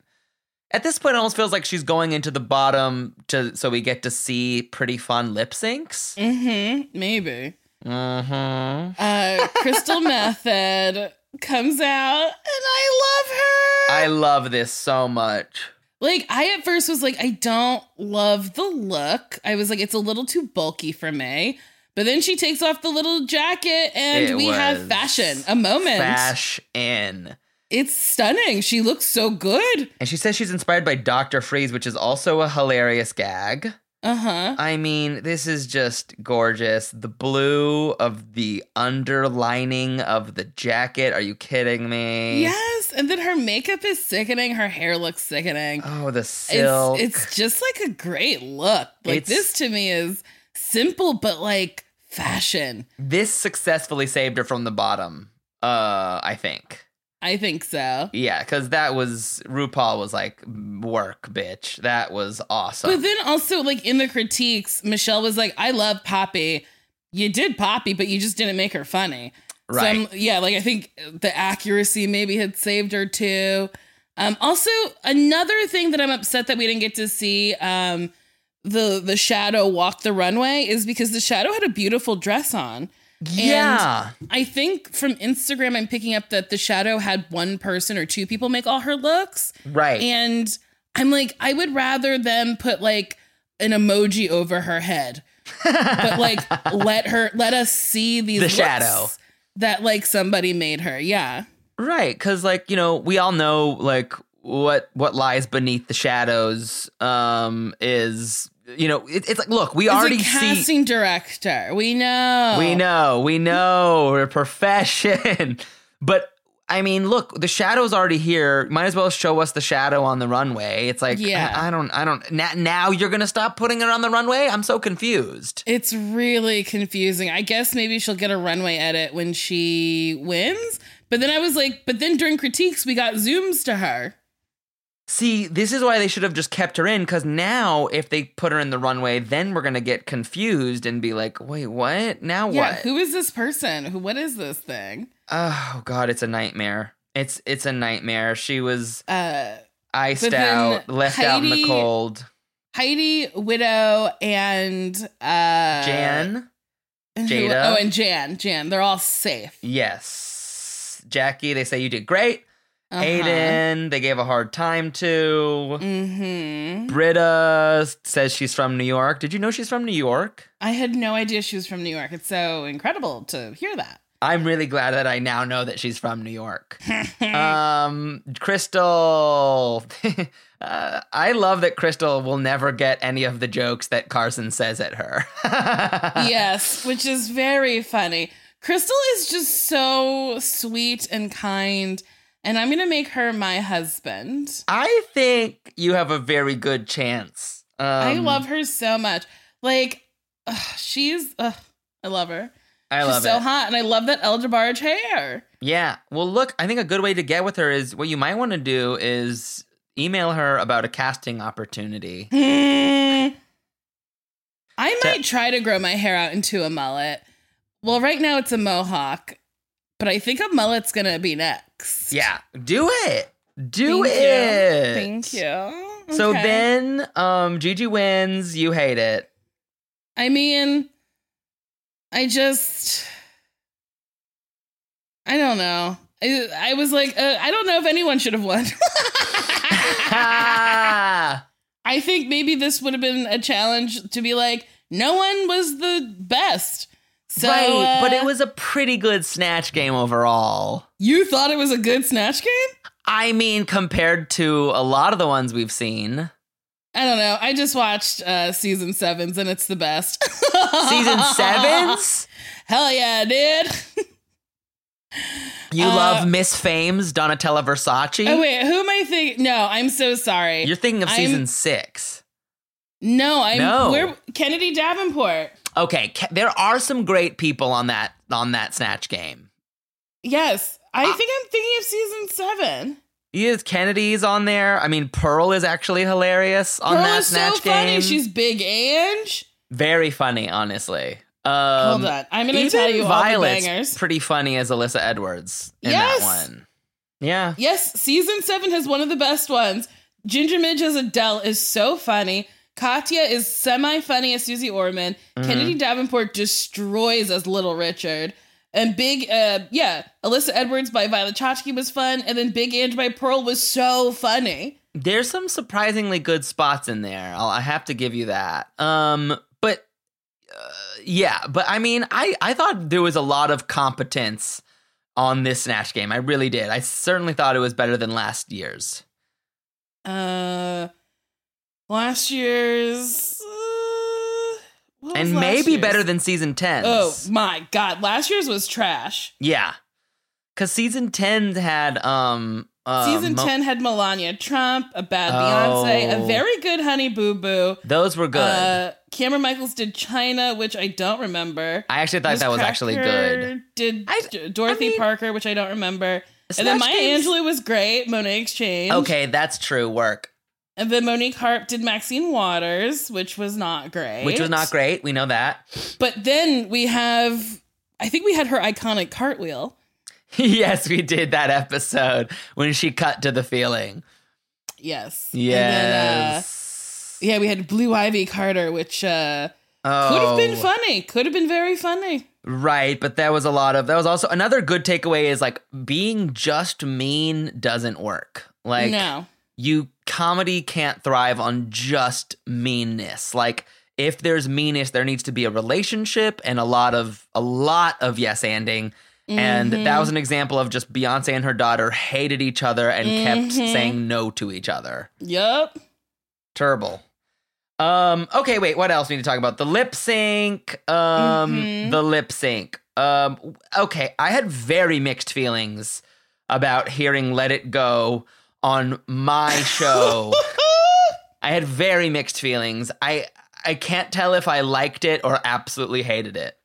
at this point, it almost feels like she's going into the bottom to so we get to see pretty fun lip syncs. Mm-hmm. Maybe. Mm-hmm. Uh, Crystal Method comes out, and I love her. I love this so much. Like I at first was like, I don't love the look. I was like, it's a little too bulky for me. But then she takes off the little jacket, and It we have fashion, a moment. Fashion. In it's stunning. She looks so good. And she says she's inspired by Dr. Freeze, which is also a hilarious gag. Uh huh. I mean, this is just gorgeous. The blue of the underlining of the jacket. Are you kidding me? Yes, and then her makeup is sickening. Her hair looks sickening. Oh, the silk. It's it's just like a great look. Like It's- this to me is simple but like fashion. this successfully saved her from the bottom. Uh, I think. I think so. Yeah, because that was RuPaul was like, work, bitch. That was awesome. But then also like in the critiques, Michelle was like, "I love Poppy. You did Poppy, but you just didn't make her funny." So right. I'm, yeah, like I think the accuracy maybe had saved her too. Um, also, another thing that I'm upset that we didn't get to see um, the the shadow walk the runway is because the shadow had a beautiful dress on. Yeah. I think from Instagram, I'm picking up that the shadow had one person or two people make all her looks. right. And I'm like, I would rather them put like an emoji over her head, but like let her, let us see these The looks shadow. that like somebody made her. Yeah. Right, because like you know, we all know like what what lies beneath the shadows um is you know it, it's like look we As already a see casting director. We know. we know we know we're a profession but I mean look the shadow's already here might as well show us the shadow on the runway it's like Yeah. I, I don't I don't now, now you're gonna stop putting it on the runway I'm so confused It's really confusing. I guess maybe she'll get a runway edit when she wins. But then I was like, but then during critiques, we got zooms to her. See, this is why they should have just kept her in because now if they put her in the runway, then we're gonna get confused and be like, wait, what? Now Yeah, what? who is this person? Who? What is this thing? oh god, it's a nightmare. It's it's a nightmare. She was Uh, iced out, left out in the cold. Heidi, Widow, and uh, Jan, who- Jaida. oh, and Jan. Jan. They're all safe. yes, Jackie. They say you did great. Uh-huh. Aiden, they gave a hard time to. Mm-hmm. Brita says she's from New York. Did you know she's from New York? I had no idea she was from New York. It's so incredible to hear that. I'm really glad that I now know that she's from New York. um, Crystal. uh, I love that Crystal will never get any of the jokes that Carson says at her. yes, which is very funny. Crystal is just so sweet and kind, and I'm gonna make her my husband. I think you have a very good chance. Um, I love her so much. Like, ugh, she's, ugh, I love her. I She's love so it. hot, and I love that El DeBarge hair. Yeah. Well, look, I think a good way to get with her is what you might want to do is email her about a casting opportunity. I might try to grow my hair out into a mullet. Well, right now it's a mohawk, but I think a mullet's gonna be next. Yeah. Do it. Do Thank it. you. Thank you. So then, um, Gigi wins. You hate it. I mean, I just, I don't know. I, I was like, uh, I don't know if anyone should have won. I think maybe this would have been a challenge to be like, no one was the best. So, right, but uh, it was a pretty good snatch game overall. You thought it was a good snatch game? I mean, compared to a lot of the ones we've seen, I don't know. I just watched uh season sevens and it's the best. season sevens, Hell yeah, dude. you Uh, love Miss Fame's Donatella Versace. Oh wait, who am I thinking? No, I'm so sorry. You're thinking of I'm- season six. no, I'm No. Kennedy Davenport. Okay, there are some great people on that on that snatch game. Yes, I Uh, think I'm thinking of season seven. Yes, Kennedy's on there. I mean, Pearl is actually hilarious on Pearl that is so snatch funny. game. She's big Ange. very funny, honestly. Um, Hold on, I'm gonna tell you all the bangers. pretty funny as Alyssa Edwards in Yes. that one. Yeah, Yes, season seven has one of the best ones. Ginger Minj as Adele is so funny. Katya is semi funny as Susie Orman. Mm-hmm. Kennedy Davenport destroys as Little Richard. And Big, uh, yeah, Alyssa Edwards by Violet Chachki was fun. And then Big Ange by Pearl was so funny. there's some surprisingly good spots in there. I'll, I have to give you that. Um, but uh, yeah, but I mean, I I thought there was a lot of competence on this snatch game. I really did. I certainly thought it was better than last year's. Uh, last year's. Uh, and maybe year's? better than season 10. Oh my God. Last year's was trash. Yeah. Cuz season 10 had um uh, Season Mo- 10 had Melania Trump, a bad Oh. Beyonce, a very good Honey Boo Boo. Those were good. Uh, Kameron Michaels did Chyna, which I don't remember. I actually thought Miss that was actually good. Did I- Dorothy I mean- Parker, which I don't remember. And then Maya games- Angelou was great. Monét X Change. Okay, that's true work. And then Monique Heart did Maxine Waters, which was not great. Which was not great. We know that. But then we have, I think we had her iconic cartwheel. yes, we did that episode when she cut to the feeling. Yes. And then, uh, Yes. yeah, we had Blue Ivy Carter, which uh, oh, could have been funny. Could have been very funny. Right, but there was a lot of that was also another good takeaway is like being just mean doesn't work. Like no. you comedy can't thrive on just meanness. Like if there's meanness, there needs to be a relationship and a lot of a lot of yes anding. And Mm-hmm. that was an example of just Beyonce and her daughter hated each other and kept Mm-hmm. saying no to each other. Yep. Terrible. Um, okay, wait, what else we need to talk about? The lip sync. Um, Mhm. the lip sync. Um, okay, I had very mixed feelings about hearing Let It Go on my show. I had very mixed feelings. I I can't tell if I liked it or absolutely hated it.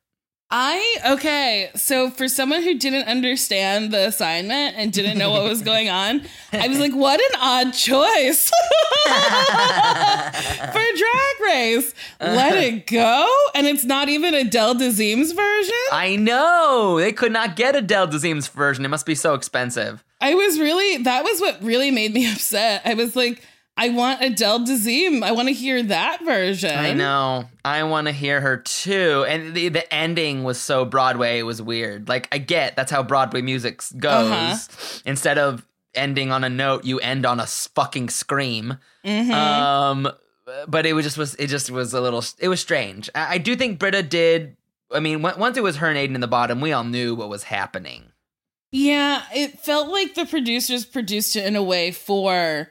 I okay, so for someone who didn't understand the assignment and didn't know what was going on, I was like, what an odd choice for drag race. Let it go, and it's not even Adele Dazeem's version. I know they could not get Adele Dazeem's version. It must be so expensive. I was really that was what really made me upset. I was like, I want Adele Dazeem. I want to hear that version. I know. I want to hear her too. And the the ending was so Broadway. It was weird. Like I get that's how Broadway music goes. Uh-huh. Instead of ending on a note, you end on a fucking scream. Mhm. Um, but it was just was it just was a little. It was strange. I, I do think Brita did. I mean, on- once it was her and Aiden in the bottom, we all knew what was happening. Yeah, it felt like the producers produced it in a way for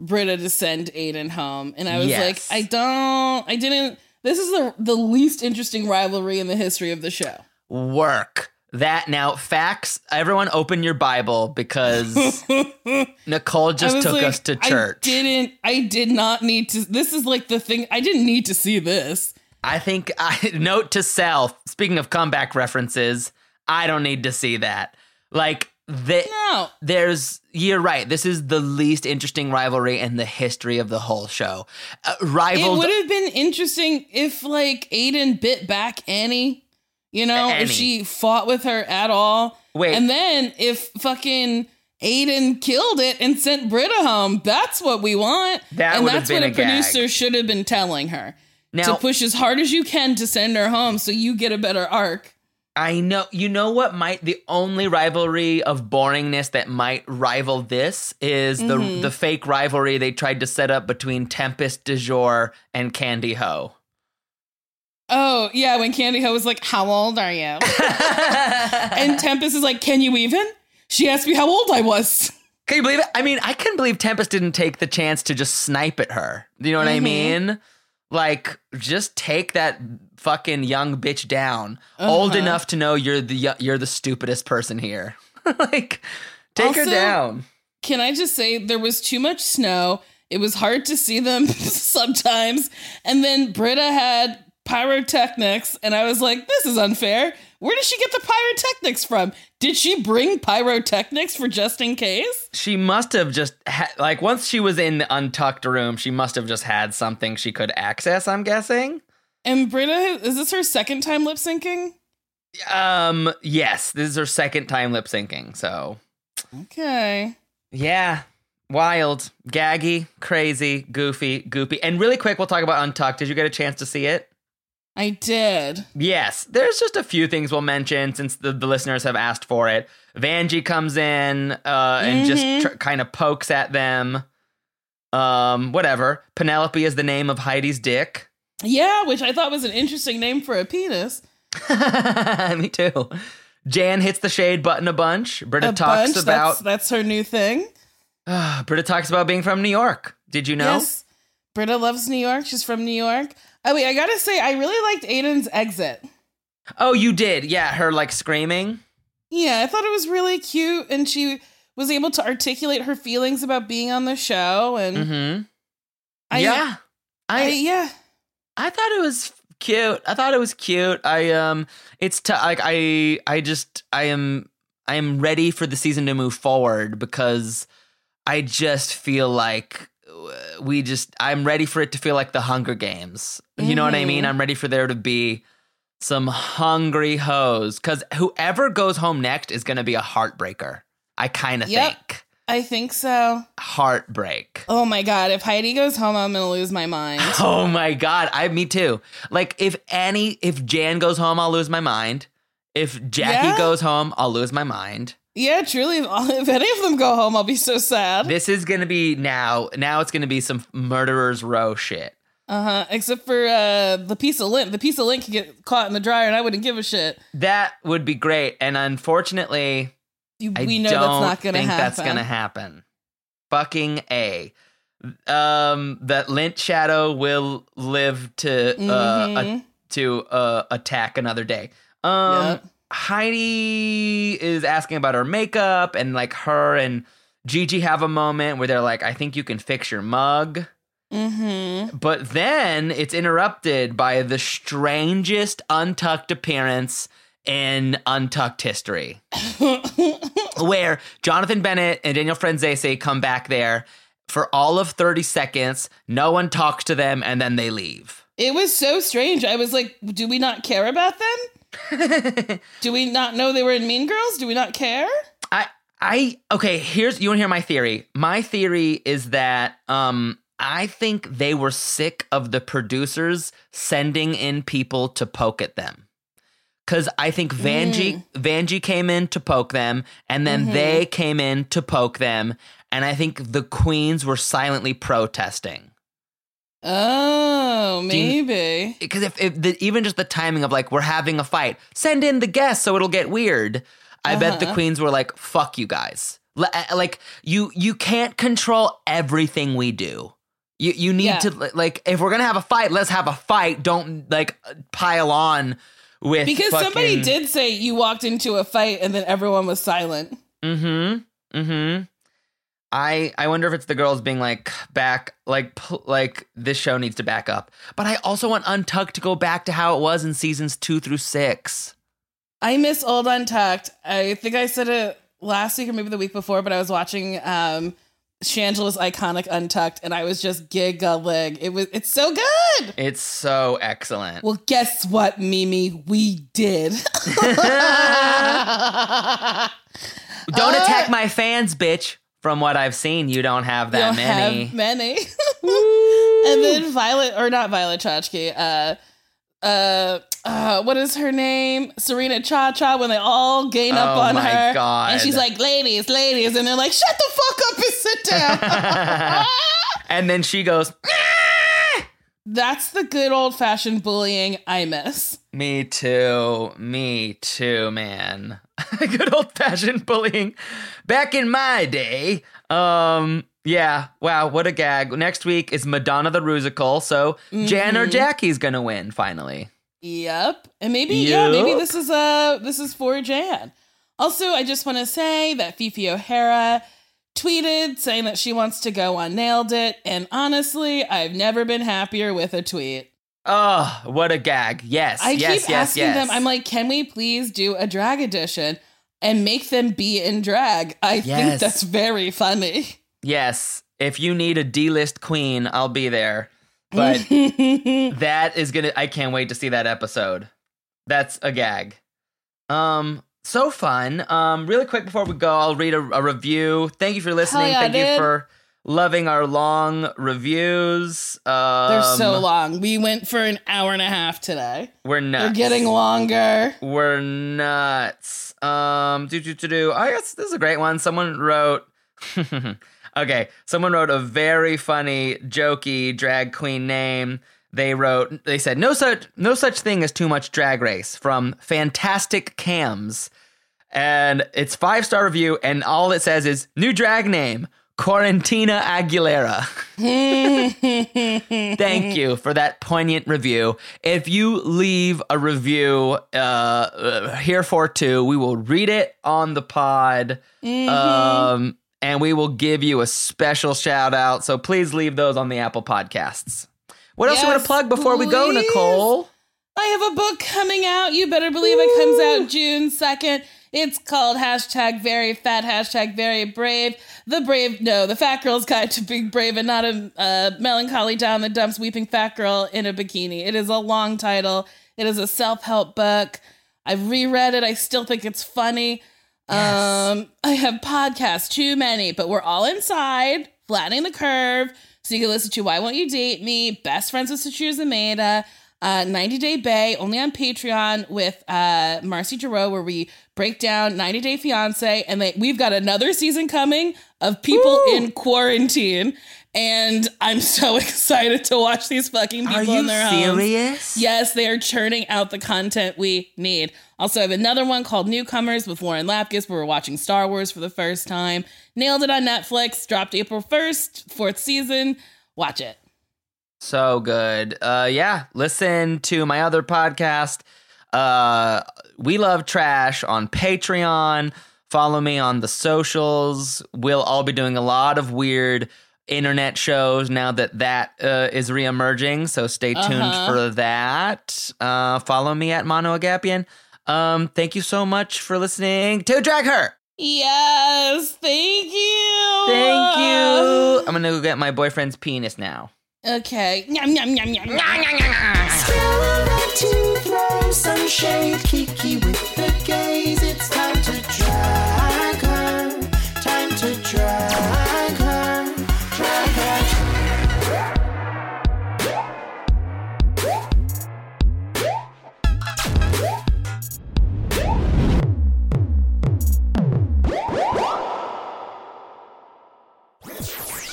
Brita to send Aiden home. And I was Yes. like, I don't, I didn't, this is the, the least interesting rivalry in the history of the show. Work that now. Facts. Everyone, open your Bible because Nicole just took like, us to church. I didn't, I did not need to, this is like the thing, I didn't need to see this. I think I note to self. Speaking of comeback references, I don't need to see that. Like the, No. there's you're right. This is the least interesting rivalry in the history of the whole show. Uh, It rivaled would have been interesting if like Aiden bit back Annie, you know, Annie. if she fought with her at all. Wait. And then if fucking Aiden killed it and sent Brita home, that's what we want. That and that's what a a producer should have been telling her. now. to push as hard as you can to send her home so you get a better arc. I know. You know what might the only rivalry of boringness that might rival this is the Mm-hmm. the fake rivalry they tried to set up between Tempest DuJour and Kandy Ho. Oh, yeah, when Kandy Ho was like, How old are you? and Tempest is like, Can you even? She asked me how old I was. Can you believe it? I mean, I can believe Tempest didn't take the chance to just snipe at her. You know what I mean? Like, just take that fucking young bitch down, uh-huh. old enough to know you're the you're the stupidest person here. like, take her down. Can I just say there was too much snow? It was hard to see them sometimes. And then Brita had pyrotechnics, and I was like, this is unfair. Where did she get the pyrotechnics from? Did she bring pyrotechnics for just in case? She must have just ha- like once she was in the untucked room, she must have just had something she could access. I'm guessing. And Brita, is this her second time lip syncing? Um, yes, this is her second time lip syncing. So Okay. yeah, wild, gaggy, crazy, goofy, goopy. And really quick, we'll talk about Untucked. Did you get a chance to see it? I did. Yes, there's just a few things we'll mention since the, the listeners have asked for it. Vanjie comes in uh, and just tr- kind of pokes at them. Um, whatever. Penelope is the name of Heidi's dick. Yeah, which I thought was an interesting name for a penis. Me too. Jan hits the shade button a bunch. Brita A talks bunch. about That's, that's her new thing. Brita talks about being from New York. Did you know? Yes. Brita loves New York. She's from New York. Oh, wait, I gotta say, I really liked Aiden's exit. Oh, you did. Yeah, her like screaming. Yeah, I thought it was really cute, and she was able to articulate her feelings about being on the show. And Mm-hmm. I, yeah. I, I yeah, I thought it was cute. I thought it was cute. I um it's t- like I I just I am I am ready for the season to move forward because I just feel like uh, we just I'm ready for it to feel like the Hunger Games. You know what I mean? I'm ready for there to be some hungry hoes cuz whoever goes home next is going to be a heartbreaker. I kind of Yep. think. I think so. Heartbreak. Oh my god, if Heidi goes home, I'm gonna lose my mind. Oh my god, I me too. Like if any if Jan goes home, I'll lose my mind. If Jackie Yeah? goes home, I'll lose my mind. yeah, truly, if, if any of them go home, I'll be so sad. This is gonna be now. Now it's gonna be some murderers row shit. Uh huh. Except for uh, the piece of lint. The piece of lint could get caught in the dryer, and I wouldn't give a shit. That would be great. And unfortunately, You, I we know that's not gonna think happen. that's gonna happen. Fucking a. Um, that lint shadow will live to uh a- Mhm. to uh attack another day. Um. Yep. Heidi is asking about her makeup, and like her and Gigi have a moment where they're like, I think you can fix your mug. Mm-hmm. But then it's interrupted by the strangest untucked appearance in untucked history, where Jonathan Bennett and Daniel Franzese come back there for all of 30 seconds. No one talks to them, and then they leave. It was so strange. I was like, do we not care about them? do we not know they were in Mean Girls? Do we not care? I I okay, here's you want to hear my theory. My theory is that um I think they were sick of the producers sending in people to poke at them. Cuz I think Vanjie mm. Vanjie came in to poke them and then mm-hmm. they came in to poke them and I think the queens were silently protesting. Oh, maybe. because if, if the, even just the timing of like we're having a fight, send in the guests so it'll get weird. I bet the uh-huh. queens were like, "Fuck you guys!" L- uh, Like you you can't control everything we do. You you need Yeah. to like if we're gonna have a fight, let's have a fight. Don't like pile on with Because somebody did say you walked into a fight and then everyone was silent. Mm-hmm. Mm-hmm. I I wonder if it's the girls being like back like like this show needs to back up. But I also want Untucked to go back to how it was in seasons two through six. I miss Old Untucked. I think I said it last week or maybe the week before, but I was watching um Shangela's iconic Untucked and I was just giggling. It was it's so good. It's so excellent. Well, guess what, Mimi? We did. Don't attack my fans, bitch. From what I've seen, you don't have that don't many. have many. and then Violet, or not Violet Chachki, uh, uh, uh, what is her name? Serena Cha Cha, when they all gain up Oh on my her. God. And she's like, ladies, ladies. And they're like, shut the fuck up and sit down. and then she goes, "Ah!" That's the good old fashioned bullying I miss. Me too. Me too, man. Good old fashioned bullying. Back in my day. Um, yeah. Wow, what a gag. Next week is Madonna the Rusical, so Jan or Jackie's gonna win finally. Yep. And maybe yeah, maybe this is uh this is for Jan. Also, I just want to say that Phi Phi O'Hara tweeted saying that she wants to go on Nailed It, and honestly, I've never been happier with a tweet. Oh, what a gag. Yes. I yes, keep yes, asking yes. them, I'm like, can we please do a drag edition and make them be in drag? I think that's very funny. Yes. If you need a D list queen, I'll be there. But that is gonna I can't wait to see that episode. That's a gag. Um so fun. Um really quick before we go, I'll read a, a review. Thank you for listening. yeah, Thank you for loving our long reviews. Um, They're so long. We went for an hour and a half today. We're nuts. They're getting longer. We're nuts. Um, do do do do. I guess this is a great one. Someone wrote. okay, someone wrote a very funny, jokey drag queen name. They wrote. They said no such no such thing as too much drag race from Fantastic Cams, and it's five star review, and all it says is new drag name. Quarantina Aguilera. Thank you for that poignant review. If you leave a review uh, uh, here for two, we will read it on the pod. Um, and we will give you a special shout out. So please leave those on the Apple Podcasts. What else you want to plug before we go. Nicole? I have a book coming out. You better believe it comes out June 2nd. It's called hashtag very fat, hashtag very brave. The brave, no, the fat girl's guide to being brave and not a uh, melancholy down the dumps weeping fat girl in a bikini. It is a long title. It is a self help book. I've reread it. I still think it's funny. Um, I have podcasts, too many, but we're all inside, flattening the curve. So you can listen to Why Won't You Date Me, Best Friends with Sasheer Zamata, uh, 90 Day Bae, only on Patreon with uh, Marcy Giroux, where we break down 90 Day Fiance. And they, we've got another season coming of people in quarantine. And I'm so excited to watch these fucking people in their homes. serious? Yes, they are churning out the content we need. Also, I have another one called Newcomers with Lauren Lapkus, where we're watching Star Wars for the first time. Nailed it on Netflix, dropped April 1st, fourth season. Watch it. So good. Uh yeah, listen to my other podcast. Uh We Love Trash on Patreon. Follow me on the socials. We'll all be doing a lot of weird internet shows now that that uh, is reemerging. So stay tuned Uh-huh. for that. Uh, follow me at Mano Agapion. Um, thank you so much for listening to Drag Her. Yes, thank you. Thank you. I'm gonna go get my boyfriend's penis now. Okay. Yum, yum, yum, yum, yum. Still ready to throw some shade, Kiki with the gaze.